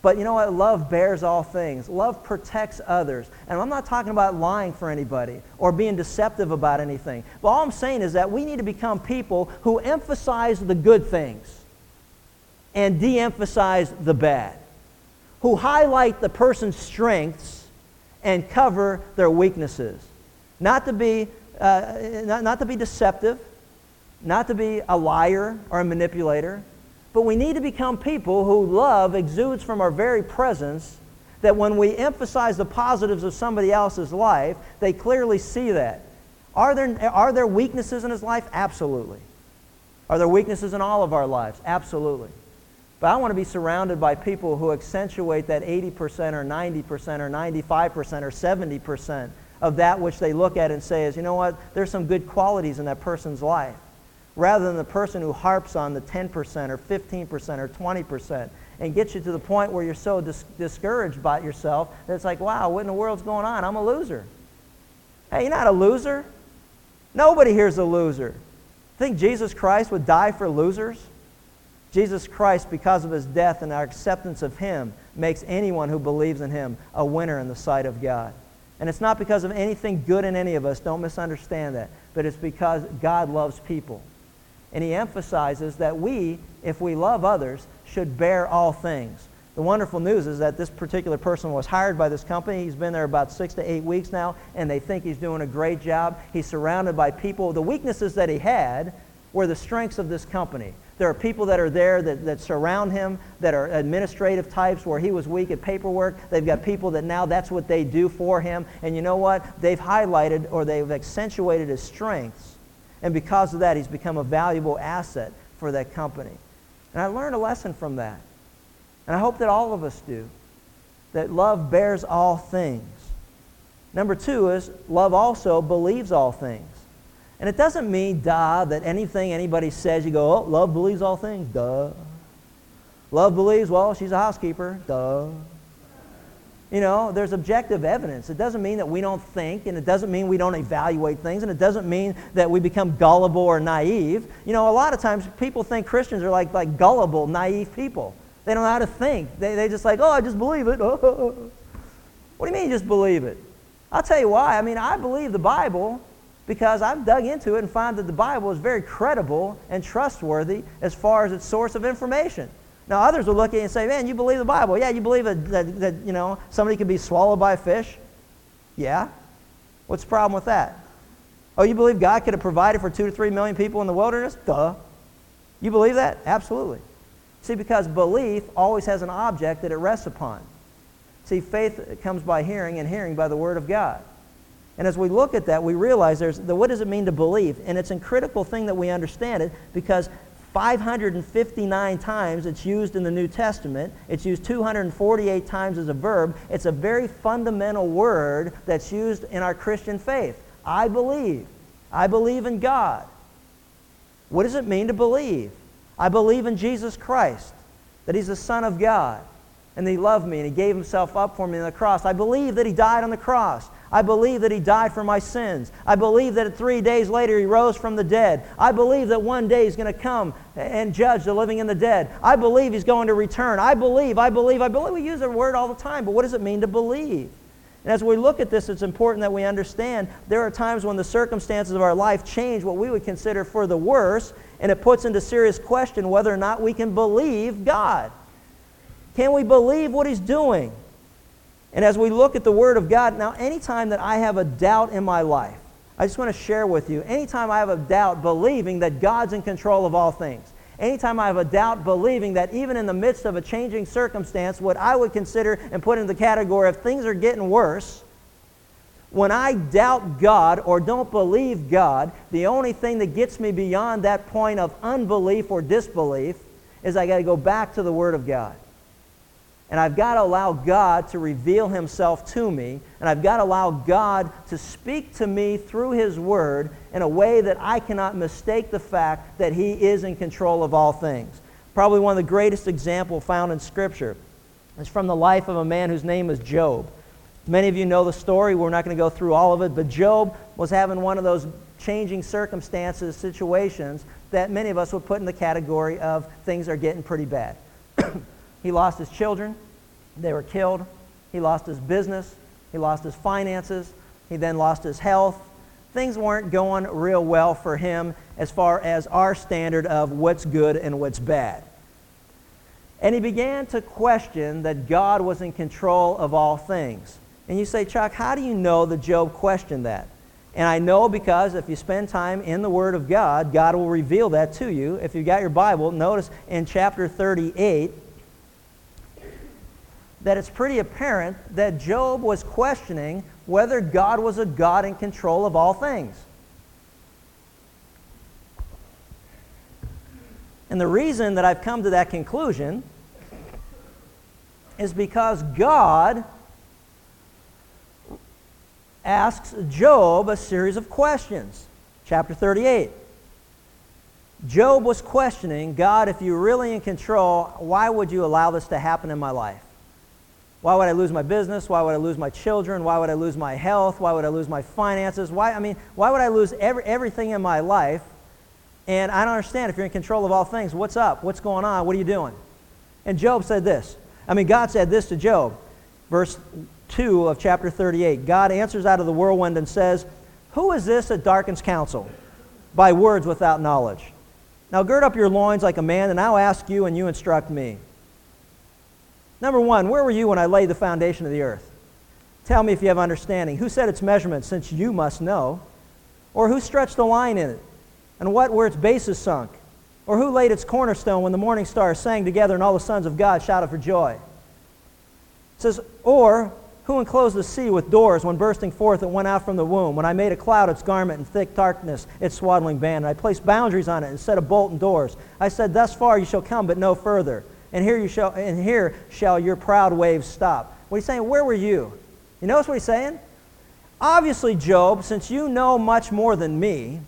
But you know what? Love bears all things. Love protects others. And I'm not talking about lying for anybody or being deceptive about anything. But all I'm saying is that we need to become people who emphasize the good things and de emphasize the bad, who highlight the person's strengths and cover their weaknesses. Not to be, uh, not, not to be deceptive, not to be a liar or a manipulator but we need to become people who love exudes from our very presence, that when we emphasize the positives of somebody else's life, they clearly see that. Are there, are there weaknesses in his life? Absolutely. Are there weaknesses in all of our lives? Absolutely. But I want to be surrounded by people who accentuate that 80% or 90% or 95% or 70% of that which they look at and say is, you know what, there's some good qualities in that person's life. Rather than the person who harps on the 10% or 15% or 20% and gets you to the point where you're so dis- discouraged by yourself that it's like, wow, what in the world's going on? I'm a loser. Hey, you're not a loser. Nobody here's a loser. Think Jesus Christ would die for losers? Jesus Christ, because of his death and our acceptance of him, makes anyone who believes in him a winner in the sight of God. And it's not because of anything good in any of us, don't misunderstand that, but it's because God loves people. And he emphasizes that we, if we love others, should bear all things. The wonderful news is that this particular person was hired by this company. He's been there about six to eight weeks now, and they think he's doing a great job. He's surrounded by people. The weaknesses that he had were the strengths of this company. There are people that are there that, that surround him that are administrative types where he was weak at paperwork. They've got people that now that's what they do for him. And you know what? They've highlighted or they've accentuated his strengths. And because of that, he's become a valuable asset for that company. And I learned a lesson from that. And I hope that all of us do. That love bears all things. Number two is love also believes all things. And it doesn't mean, duh, that anything anybody says, you go, oh, love believes all things, duh. Love believes, well, she's a housekeeper, duh. You know, there's objective evidence. It doesn't mean that we don't think, and it doesn't mean we don't evaluate things, and it doesn't mean that we become gullible or naive. You know, a lot of times people think Christians are like, like gullible, naive people. They don't know how to think. They, they just like, oh, I just believe it. What do you mean just believe it? I'll tell you why. I mean, I believe the Bible because I've dug into it and found that the Bible is very credible and trustworthy as far as its source of information. Now, others will look at you and say, man, you believe the Bible. Yeah, you believe that, that, you know, somebody could be swallowed by a fish? Yeah. What's the problem with that? Oh, you believe God could have provided for two to three million people in the wilderness? Duh. You believe that? Absolutely. See, because belief always has an object that it rests upon. See, faith comes by hearing, and hearing by the Word of God. And as we look at that, we realize there's the, what does it mean to believe? And it's a critical thing that we understand it because 559 times it's used in the New Testament. It's used 248 times as a verb. It's a very fundamental word that's used in our Christian faith. I believe. I believe in God. What does it mean to believe? I believe in Jesus Christ, that He's the Son of God, and that He loved me and He gave Himself up for me on the cross. I believe that He died on the cross. I believe that He died for my sins. I believe that three days later He rose from the dead. I believe that one day He's going to come and judge the living and the dead. I believe He's going to return. I believe, I believe, I believe. We use the word all the time, but what does it mean to believe? And as we look at this, it's important that we understand there are times when the circumstances of our life change what we would consider for the worse, and it puts into serious question whether or not we can believe God. Can we believe what He's doing? And as we look at the Word of God, now, anytime that I have a doubt in my life, I just want to share with you, anytime I have a doubt believing that God's in control of all things, anytime I have a doubt believing that even in the midst of a changing circumstance, what I would consider and put in the category of things are getting worse, when I doubt God or don't believe God, the only thing that gets me beyond that point of unbelief or disbelief is I got to go back to the Word of God. And I've got to allow God to reveal Himself to me. And I've got to allow God to speak to me through His Word in a way that I cannot mistake the fact that He is in control of all things. Probably one of the greatest examples found in Scripture is from the life of a man whose name is Job. Many of you know the story. We're not going to go through all of it. But Job was having one of those changing circumstances, situations that many of us would put in the category of things are getting pretty bad. He lost his children. They were killed. He lost his business. He lost his finances. He then lost his health. Things weren't going real well for him as far as our standard of what's good and what's bad. And he began to question that God was in control of all things. And you say, Chuck, how do you know that Job questioned that? And I know because if you spend time in the Word of God, God will reveal that to you. If you've got your Bible, notice in chapter 38, that it's pretty apparent that Job was questioning whether God was a God in control of all things. And the reason that I've come to that conclusion is because God asks Job a series of questions. Chapter 38. Job was questioning God, if you're really in control, why would you allow this to happen in my life? Why would I lose my business? Why would I lose my children? Why would I lose my health? Why would I lose my finances? Why, I mean, why would I lose every, everything in my life? And I don't understand. If you're in control of all things, what's up? What's going on? What are you doing? And Job said this. I mean, God said this to Job. Verse 2 of chapter 38. God answers out of the whirlwind and says, Who is this that darkens counsel by words without knowledge? Now gird up your loins like a man, and I'll ask you, and you instruct me. Number one, where were you when I laid the foundation of the earth? Tell me if you have understanding. Who set its measurements, since you must know? Or who stretched the line in it? And what were its bases sunk? Or who laid its cornerstone when the morning stars sang together and all the sons of God shouted for joy? It says, Or who enclosed the sea with doors when bursting forth it went out from the womb? When I made a cloud its garment and thick darkness its swaddling band, and I placed boundaries on it and set a bolt and doors. I said, Thus far you shall come, but no further. And here you shall and here shall your proud waves stop. What he's saying, where were you? You notice what he's saying? Obviously, Job, since you know much more than me,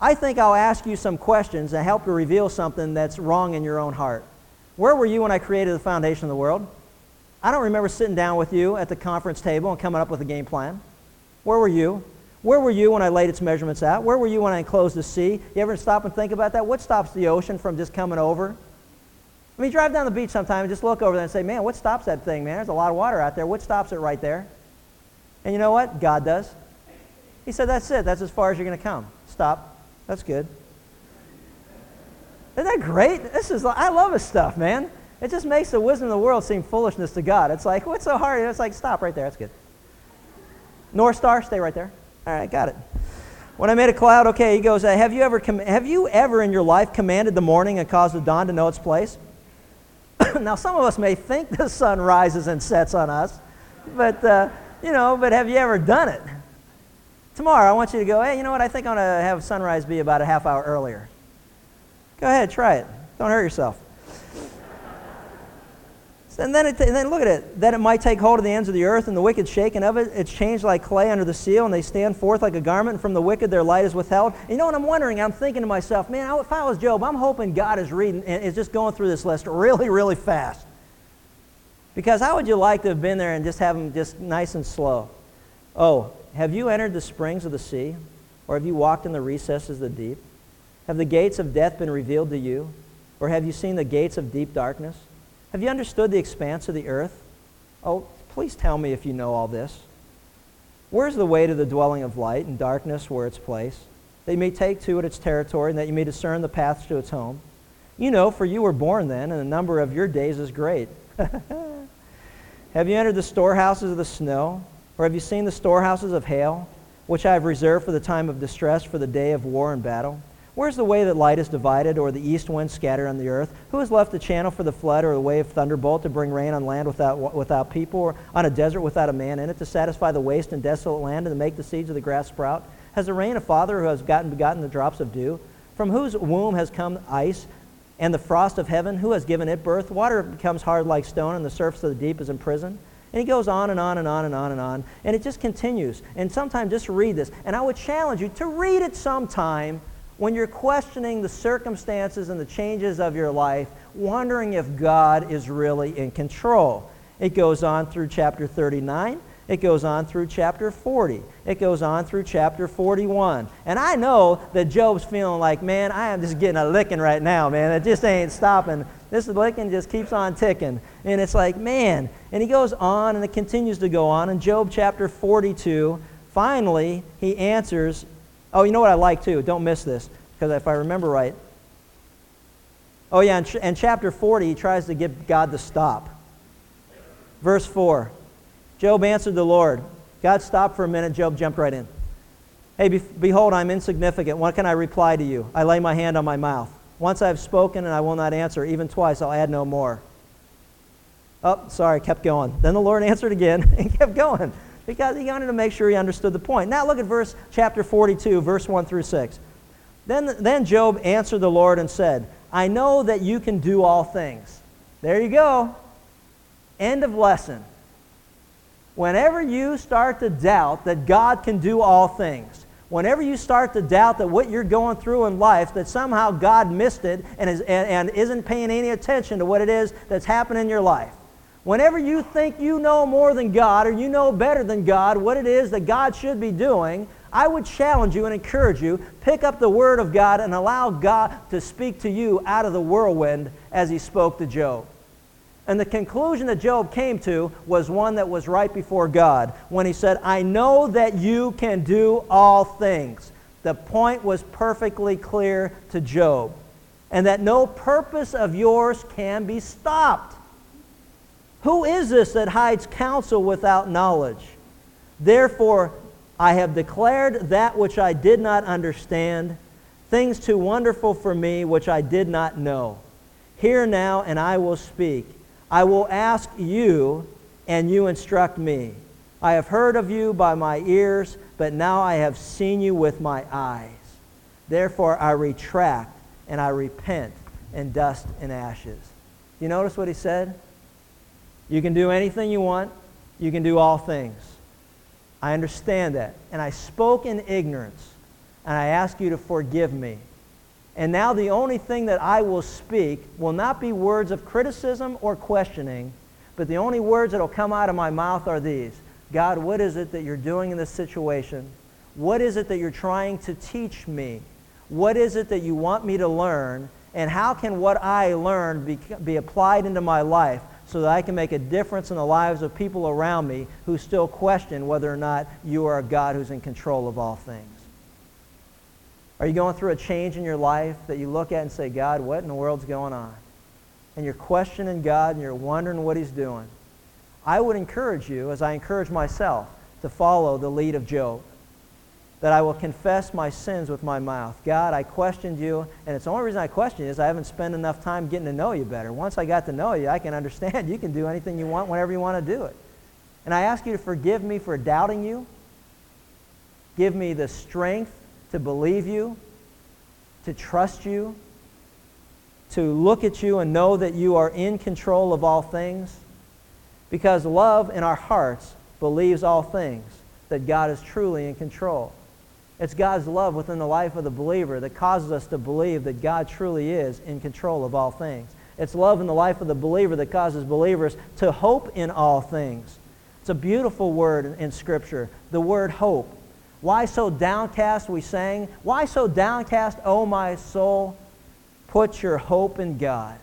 I think I'll ask you some questions that help to reveal something that's wrong in your own heart. Where were you when I created the foundation of the world? I don't remember sitting down with you at the conference table and coming up with a game plan. Where were you? Where were you when I laid its measurements out? Where were you when I enclosed the sea? You ever stop and think about that? What stops the ocean from just coming over? I mean, drive down the beach sometime and just look over there and say, man, what stops that thing, man? There's a lot of water out there. What stops it right there? And you know what? God does. He said, that's it. That's as far as you're going to come. Stop. That's good. Isn't that great? This is, I love this stuff, man. It just makes the wisdom of the world seem foolishness to God. It's like, what's so hard? It's like, stop right there. That's good. North Star, stay right there. All right, got it. When I made a cloud, okay, he goes, have, you ever com- have you ever in your life commanded the morning and caused the dawn to know its place? now, some of us may think the sun rises and sets on us, but, uh, you know, but have you ever done it? Tomorrow, I want you to go, hey, you know what? I think I'm going to have sunrise be about a half hour earlier. Go ahead, try it. Don't hurt yourself. And then, it, and then look at it. Then it might take hold of the ends of the earth, and the wicked shaken of it. It's changed like clay under the seal, and they stand forth like a garment. And from the wicked, their light is withheld. And you know what I'm wondering? I'm thinking to myself, man, if I was Job, I'm hoping God is reading and is just going through this list really, really fast. Because how would you like to have been there and just have them just nice and slow? Oh, have you entered the springs of the sea? Or have you walked in the recesses of the deep? Have the gates of death been revealed to you? Or have you seen the gates of deep darkness? Have you understood the expanse of the earth? Oh, please tell me if you know all this. Where's the way to the dwelling of light and darkness where its place? That you may take to it its territory and that you may discern the paths to its home. You know, for you were born then, and the number of your days is great. have you entered the storehouses of the snow? Or have you seen the storehouses of hail, which I have reserved for the time of distress, for the day of war and battle? Where's the way that light is divided, or the east wind scattered on the earth? Who has left the channel for the flood, or the way of thunderbolt to bring rain on land without, without people, or on a desert without a man in it, to satisfy the waste and desolate land, and to make the seeds of the grass sprout? Has the rain a father who has gotten begotten the drops of dew? From whose womb has come ice, and the frost of heaven? Who has given it birth? Water becomes hard like stone, and the surface of the deep is imprisoned. And he goes on and on and on and on and on. And it just continues. And sometimes just read this. And I would challenge you to read it sometime when you're questioning the circumstances and the changes of your life, wondering if God is really in control. It goes on through chapter 39. It goes on through chapter 40. It goes on through chapter 41. And I know that Job's feeling like, man, I am just getting a licking right now, man. It just ain't stopping. This licking just keeps on ticking. And it's like, man. And he goes on and it continues to go on. In Job chapter 42, finally, he answers Oh, you know what I like too? Don't miss this, because if I remember right. Oh, yeah, in, ch- chapter 40, he tries to get God to stop. Verse 4 Job answered the Lord. God stopped for a minute. Job jumped right in. Hey, be- behold, I'm insignificant. What can I reply to you? I lay my hand on my mouth. Once I have spoken and I will not answer. Even twice, I'll add no more. Oh, sorry, kept going. Then the Lord answered again and kept going because he wanted to make sure he understood the point. Now look at verse chapter 42, verse 1 through 6. Then, then Job answered the Lord and said, I know that you can do all things. There you go. End of lesson. Whenever you start to doubt that God can do all things, whenever you start to doubt that what you're going through in life, that somehow God missed it and, is, and, and isn't paying any attention to what it is that's happening in your life, whenever you think you know more than God or you know better than God what it is that God should be doing, I would challenge you and encourage you pick up the Word of God and allow God to speak to you out of the whirlwind as He spoke to Job. And the conclusion that Job came to was one that was right before God when he said, I know that you can do all things. The point was perfectly clear to Job, and that no purpose of yours can be stopped. Who is this that hides counsel without knowledge? Therefore, I have declared that which I did not understand, things too wonderful for me which I did not know. Hear now, and I will speak. I will ask you, and you instruct me. I have heard of you by my ears, but now I have seen you with my eyes. Therefore I retract, and I repent in dust and ashes. You notice what he said? You can do anything you want. You can do all things. I understand that. And I spoke in ignorance, and I ask you to forgive me. And now the only thing that I will speak will not be words of criticism or questioning, but the only words that will come out of my mouth are these God, what is it that you're doing in this situation? What is it that you're trying to teach me? What is it that you want me to learn? And how can what I learn be, be applied into my life so that I can make a difference in the lives of people around me who still question whether or not you are a God who's in control of all things. Are you going through a change in your life that you look at and say, God, what in the world's going on? And you're questioning God and you're wondering what he's doing. I would encourage you, as I encourage myself, to follow the lead of Job that I will confess my sins with my mouth. God, I questioned you, and it's the only reason I question you is I haven't spent enough time getting to know you better. Once I got to know you, I can understand you can do anything you want whenever you want to do it. And I ask you to forgive me for doubting you. Give me the strength to believe you, to trust you, to look at you and know that you are in control of all things. Because love in our hearts believes all things, that God is truly in control. It's God's love within the life of the believer that causes us to believe that God truly is in control of all things. It's love in the life of the believer that causes believers to hope in all things. It's a beautiful word in Scripture, the word hope. Why so downcast, we sang. Why so downcast, O oh my soul? Put your hope in God.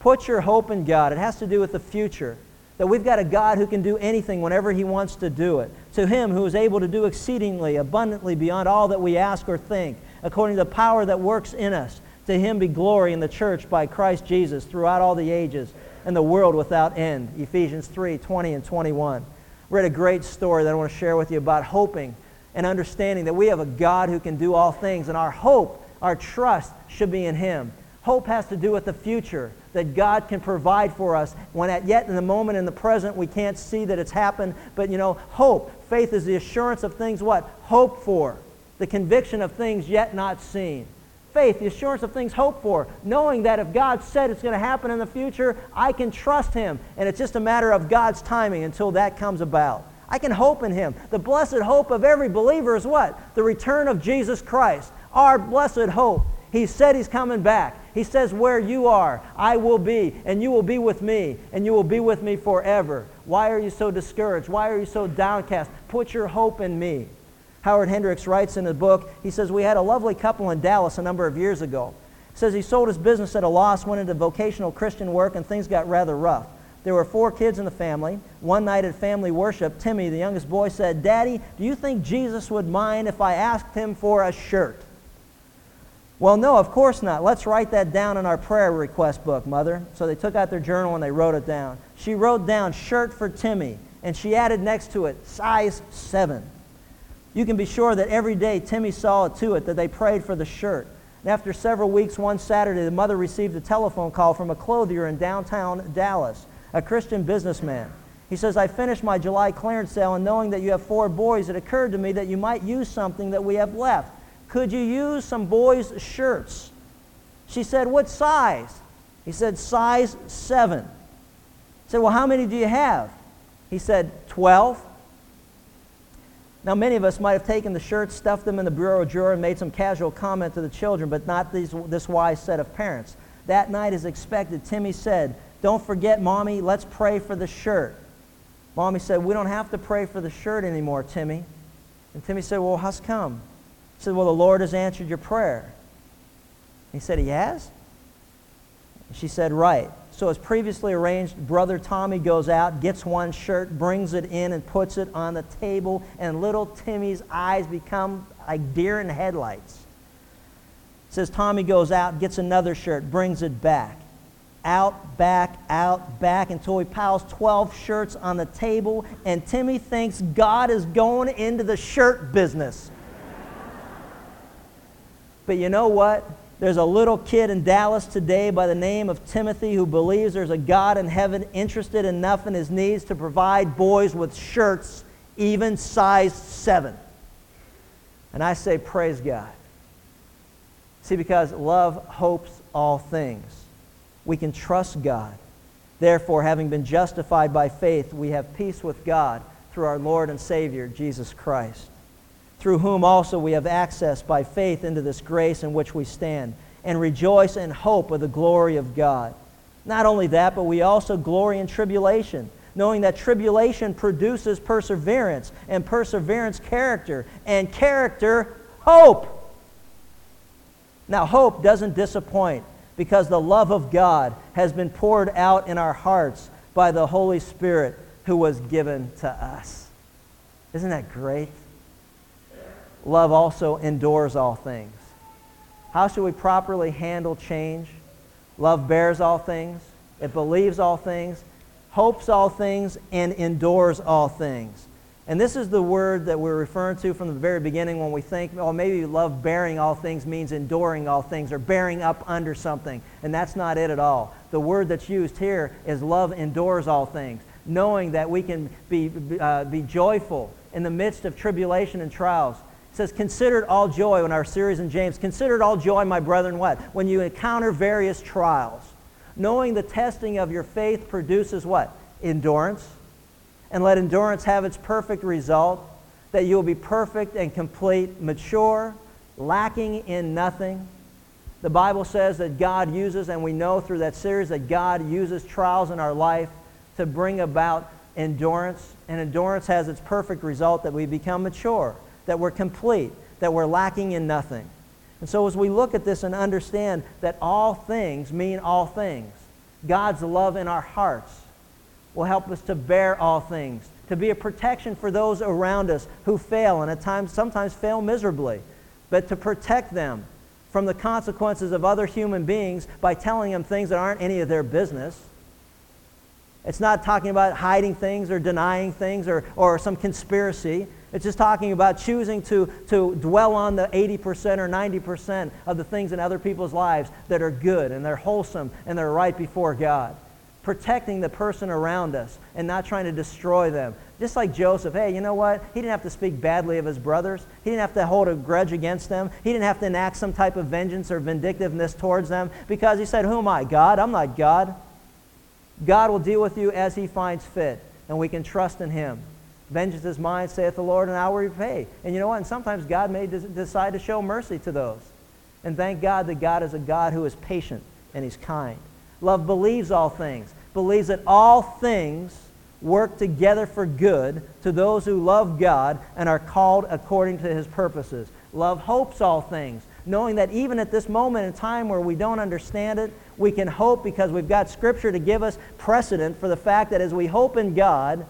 Put your hope in God. It has to do with the future. That we've got a God who can do anything whenever He wants to do it. To Him who is able to do exceedingly, abundantly, beyond all that we ask or think, according to the power that works in us. To Him be glory in the church by Christ Jesus throughout all the ages and the world without end. Ephesians 3 20 and 21. We Read a great story that I want to share with you about hoping and understanding that we have a God who can do all things, and our hope, our trust should be in Him. Hope has to do with the future that God can provide for us when at yet in the moment in the present we can't see that it's happened. But you know, hope, faith is the assurance of things what? Hope for. The conviction of things yet not seen. Faith, the assurance of things hoped for, knowing that if God said it's going to happen in the future, I can trust Him. And it's just a matter of God's timing until that comes about. I can hope in Him. The blessed hope of every believer is what? The return of Jesus Christ. Our blessed hope. He said He's coming back. He says, Where you are, I will be, and you will be with me, and you will be with me forever. Why are you so discouraged? Why are you so downcast? Put your hope in me. Howard Hendricks writes in his book, he says, We had a lovely couple in Dallas a number of years ago. He says he sold his business at a loss, went into vocational Christian work, and things got rather rough. There were four kids in the family. One night at family worship, Timmy, the youngest boy, said, Daddy, do you think Jesus would mind if I asked him for a shirt? Well, no, of course not. Let's write that down in our prayer request book, Mother. So they took out their journal and they wrote it down. She wrote down shirt for Timmy, and she added next to it size 7. You can be sure that every day Timmy saw it to it that they prayed for the shirt. And after several weeks, one Saturday, the mother received a telephone call from a clothier in downtown Dallas, a Christian businessman. He says, I finished my July clearance sale, and knowing that you have four boys, it occurred to me that you might use something that we have left. Could you use some boys' shirts? She said, What size? He said, Size 7. I said, Well, how many do you have? He said, 12. Now, many of us might have taken the shirts, stuffed them in the bureau drawer, and made some casual comment to the children, but not these, this wise set of parents. That night, as expected, Timmy said, Don't forget, Mommy, let's pray for the shirt. Mommy said, We don't have to pray for the shirt anymore, Timmy. And Timmy said, Well, how's come? Said, Well, the Lord has answered your prayer. He said, He has? She said, Right. So, as previously arranged, Brother Tommy goes out, gets one shirt, brings it in, and puts it on the table, and little Timmy's eyes become like deer in headlights. Says Tommy goes out, gets another shirt, brings it back. Out, back, out, back until he piles 12 shirts on the table, and Timmy thinks God is going into the shirt business. But you know what? There's a little kid in Dallas today by the name of Timothy who believes there's a God in heaven interested enough in his needs to provide boys with shirts, even size 7. And I say, Praise God. See, because love hopes all things. We can trust God. Therefore, having been justified by faith, we have peace with God through our Lord and Savior, Jesus Christ through whom also we have access by faith into this grace in which we stand, and rejoice in hope of the glory of God. Not only that, but we also glory in tribulation, knowing that tribulation produces perseverance, and perseverance, character, and character, hope. Now, hope doesn't disappoint because the love of God has been poured out in our hearts by the Holy Spirit who was given to us. Isn't that great? Love also endures all things. How should we properly handle change? Love bears all things, it believes all things, hopes all things, and endures all things. And this is the word that we're referring to from the very beginning when we think, oh, maybe love bearing all things means enduring all things or bearing up under something. And that's not it at all. The word that's used here is love endures all things, knowing that we can be, uh, be joyful in the midst of tribulation and trials it says, Consider it all joy in our series in James. Consider it all joy, my brethren, what? When you encounter various trials. Knowing the testing of your faith produces what? Endurance. And let endurance have its perfect result, that you will be perfect and complete, mature, lacking in nothing. The Bible says that God uses, and we know through that series that God uses trials in our life to bring about endurance. And endurance has its perfect result that we become mature that we're complete, that we're lacking in nothing. And so as we look at this and understand that all things mean all things, God's love in our hearts will help us to bear all things, to be a protection for those around us who fail and at times sometimes fail miserably, but to protect them from the consequences of other human beings by telling them things that aren't any of their business. It's not talking about hiding things or denying things or, or some conspiracy. It's just talking about choosing to, to dwell on the 80% or 90% of the things in other people's lives that are good and they're wholesome and they're right before God. Protecting the person around us and not trying to destroy them. Just like Joseph, hey, you know what? He didn't have to speak badly of his brothers. He didn't have to hold a grudge against them. He didn't have to enact some type of vengeance or vindictiveness towards them because he said, Who am I? God? I'm not God. God will deal with you as he finds fit, and we can trust in him. Vengeance is mine, saith the Lord, and I will repay. And you know what? And sometimes God may decide to show mercy to those. And thank God that God is a God who is patient and He's kind. Love believes all things, believes that all things work together for good to those who love God and are called according to His purposes. Love hopes all things, knowing that even at this moment in time where we don't understand it, we can hope because we've got Scripture to give us precedent for the fact that as we hope in God,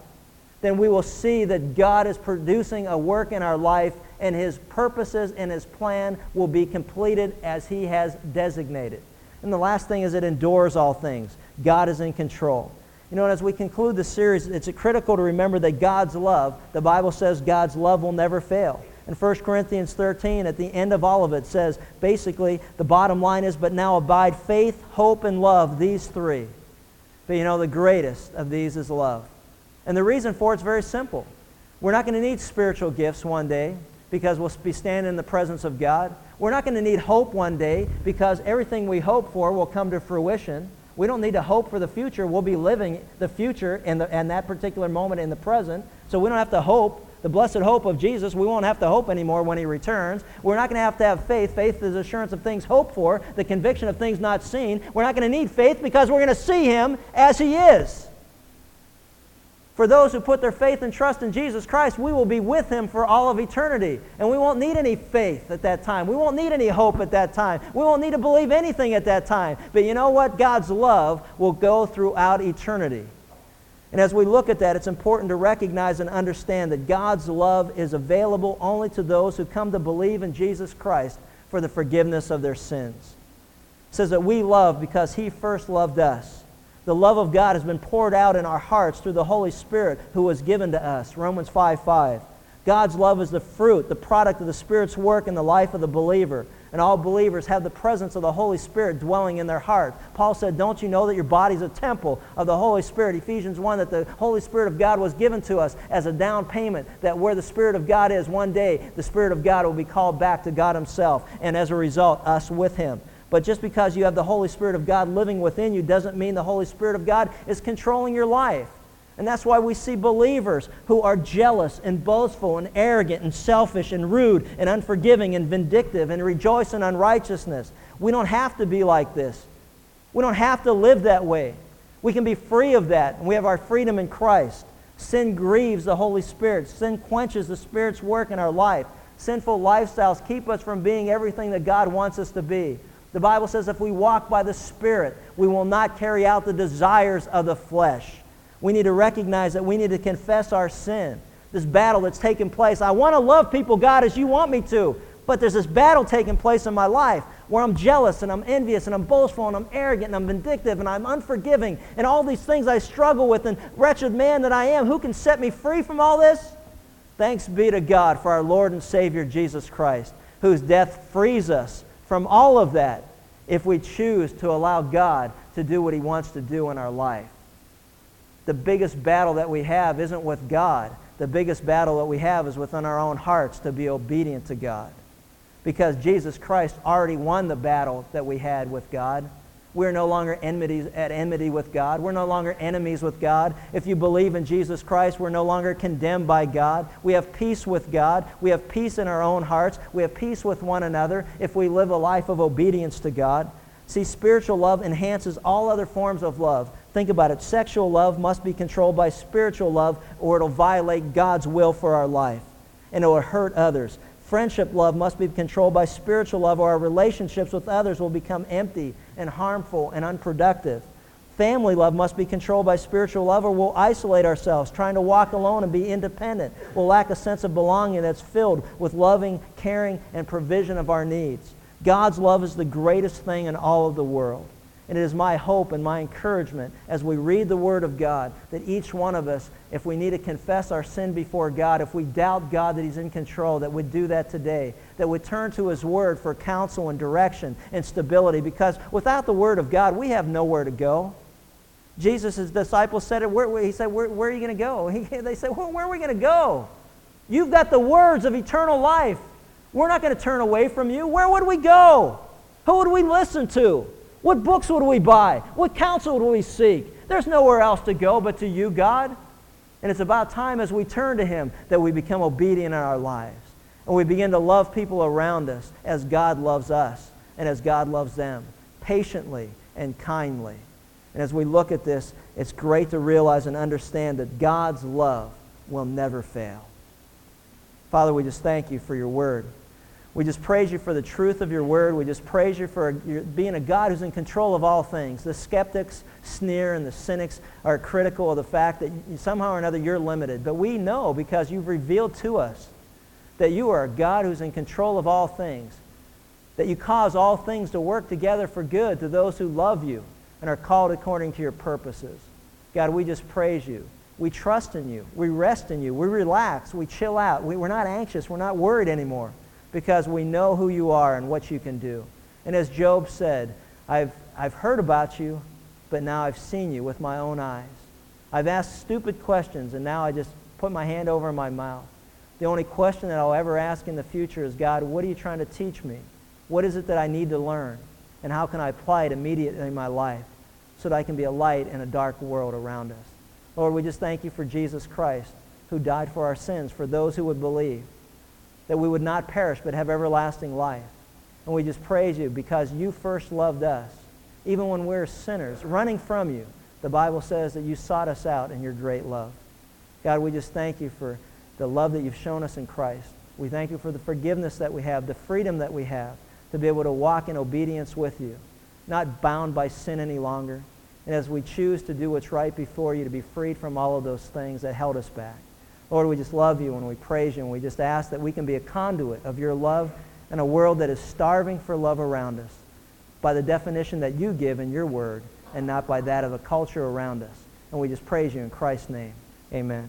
then we will see that God is producing a work in our life and his purposes and his plan will be completed as he has designated. And the last thing is it endures all things. God is in control. You know, as we conclude the series, it's critical to remember that God's love, the Bible says God's love will never fail. In 1 Corinthians 13, at the end of all of it, says basically the bottom line is, but now abide faith, hope, and love, these three. But you know, the greatest of these is love. And the reason for it's very simple. We're not going to need spiritual gifts one day because we'll be standing in the presence of God. We're not going to need hope one day because everything we hope for will come to fruition. We don't need to hope for the future. We'll be living the future in, the, in that particular moment in the present. So we don't have to hope. The blessed hope of Jesus, we won't have to hope anymore when he returns. We're not going to have to have faith. Faith is assurance of things hoped for, the conviction of things not seen. We're not going to need faith because we're going to see him as he is. For those who put their faith and trust in Jesus Christ, we will be with him for all of eternity. And we won't need any faith at that time. We won't need any hope at that time. We won't need to believe anything at that time. But you know what? God's love will go throughout eternity. And as we look at that, it's important to recognize and understand that God's love is available only to those who come to believe in Jesus Christ for the forgiveness of their sins. It says that we love because he first loved us. The love of God has been poured out in our hearts through the Holy Spirit who was given to us. Romans 5 5. God's love is the fruit, the product of the Spirit's work in the life of the believer. And all believers have the presence of the Holy Spirit dwelling in their heart. Paul said, Don't you know that your body is a temple of the Holy Spirit? Ephesians 1 that the Holy Spirit of God was given to us as a down payment, that where the Spirit of God is, one day the Spirit of God will be called back to God Himself, and as a result, us with Him. But just because you have the Holy Spirit of God living within you doesn't mean the Holy Spirit of God is controlling your life. And that's why we see believers who are jealous and boastful and arrogant and selfish and rude and unforgiving and vindictive and rejoice in unrighteousness. We don't have to be like this. We don't have to live that way. We can be free of that, and we have our freedom in Christ. Sin grieves the Holy Spirit. Sin quenches the Spirit's work in our life. Sinful lifestyles keep us from being everything that God wants us to be. The Bible says if we walk by the Spirit, we will not carry out the desires of the flesh. We need to recognize that we need to confess our sin. This battle that's taking place. I want to love people, God, as you want me to, but there's this battle taking place in my life where I'm jealous and I'm envious and I'm boastful and I'm arrogant and I'm vindictive and I'm unforgiving and all these things I struggle with and wretched man that I am. Who can set me free from all this? Thanks be to God for our Lord and Savior Jesus Christ, whose death frees us from all of that if we choose to allow God to do what He wants to do in our life. The biggest battle that we have isn't with God. The biggest battle that we have is within our own hearts to be obedient to God. Because Jesus Christ already won the battle that we had with God. We're no longer at enmity with God. We're no longer enemies with God. If you believe in Jesus Christ, we're no longer condemned by God. We have peace with God. We have peace in our own hearts. We have peace with one another if we live a life of obedience to God. See, spiritual love enhances all other forms of love. Think about it. Sexual love must be controlled by spiritual love, or it'll violate God's will for our life, and it will hurt others. Friendship love must be controlled by spiritual love, or our relationships with others will become empty and harmful and unproductive. Family love must be controlled by spiritual love, or we'll isolate ourselves, trying to walk alone and be independent. We'll lack a sense of belonging that's filled with loving, caring, and provision of our needs. God's love is the greatest thing in all of the world. And it is my hope and my encouragement as we read the Word of God that each one of us, if we need to confess our sin before God, if we doubt God that He's in control, that we'd do that today, that we'd turn to His Word for counsel and direction and stability, because without the Word of God, we have nowhere to go. Jesus' disciples said it, where, he said, where, where are you going to go? He, they said, well, where are we going to go? You've got the words of eternal life. We're not going to turn away from you. Where would we go? Who would we listen to? What books would we buy? What counsel would we seek? There's nowhere else to go but to you, God. And it's about time as we turn to Him that we become obedient in our lives. And we begin to love people around us as God loves us and as God loves them, patiently and kindly. And as we look at this, it's great to realize and understand that God's love will never fail. Father, we just thank you for your word. We just praise you for the truth of your word. We just praise you for being a God who's in control of all things. The skeptics sneer and the cynics are critical of the fact that somehow or another you're limited. But we know because you've revealed to us that you are a God who's in control of all things, that you cause all things to work together for good to those who love you and are called according to your purposes. God, we just praise you. We trust in you. We rest in you. We relax. We chill out. We, we're not anxious. We're not worried anymore because we know who you are and what you can do. And as Job said, I've, I've heard about you, but now I've seen you with my own eyes. I've asked stupid questions, and now I just put my hand over my mouth. The only question that I'll ever ask in the future is, God, what are you trying to teach me? What is it that I need to learn? And how can I apply it immediately in my life so that I can be a light in a dark world around us? Lord, we just thank you for Jesus Christ who died for our sins, for those who would believe, that we would not perish but have everlasting life. And we just praise you because you first loved us, even when we we're sinners, running from you. The Bible says that you sought us out in your great love. God, we just thank you for the love that you've shown us in Christ. We thank you for the forgiveness that we have, the freedom that we have to be able to walk in obedience with you, not bound by sin any longer. And as we choose to do what's right before you, to be freed from all of those things that held us back. Lord, we just love you and we praise you and we just ask that we can be a conduit of your love in a world that is starving for love around us by the definition that you give in your word and not by that of a culture around us. And we just praise you in Christ's name. Amen.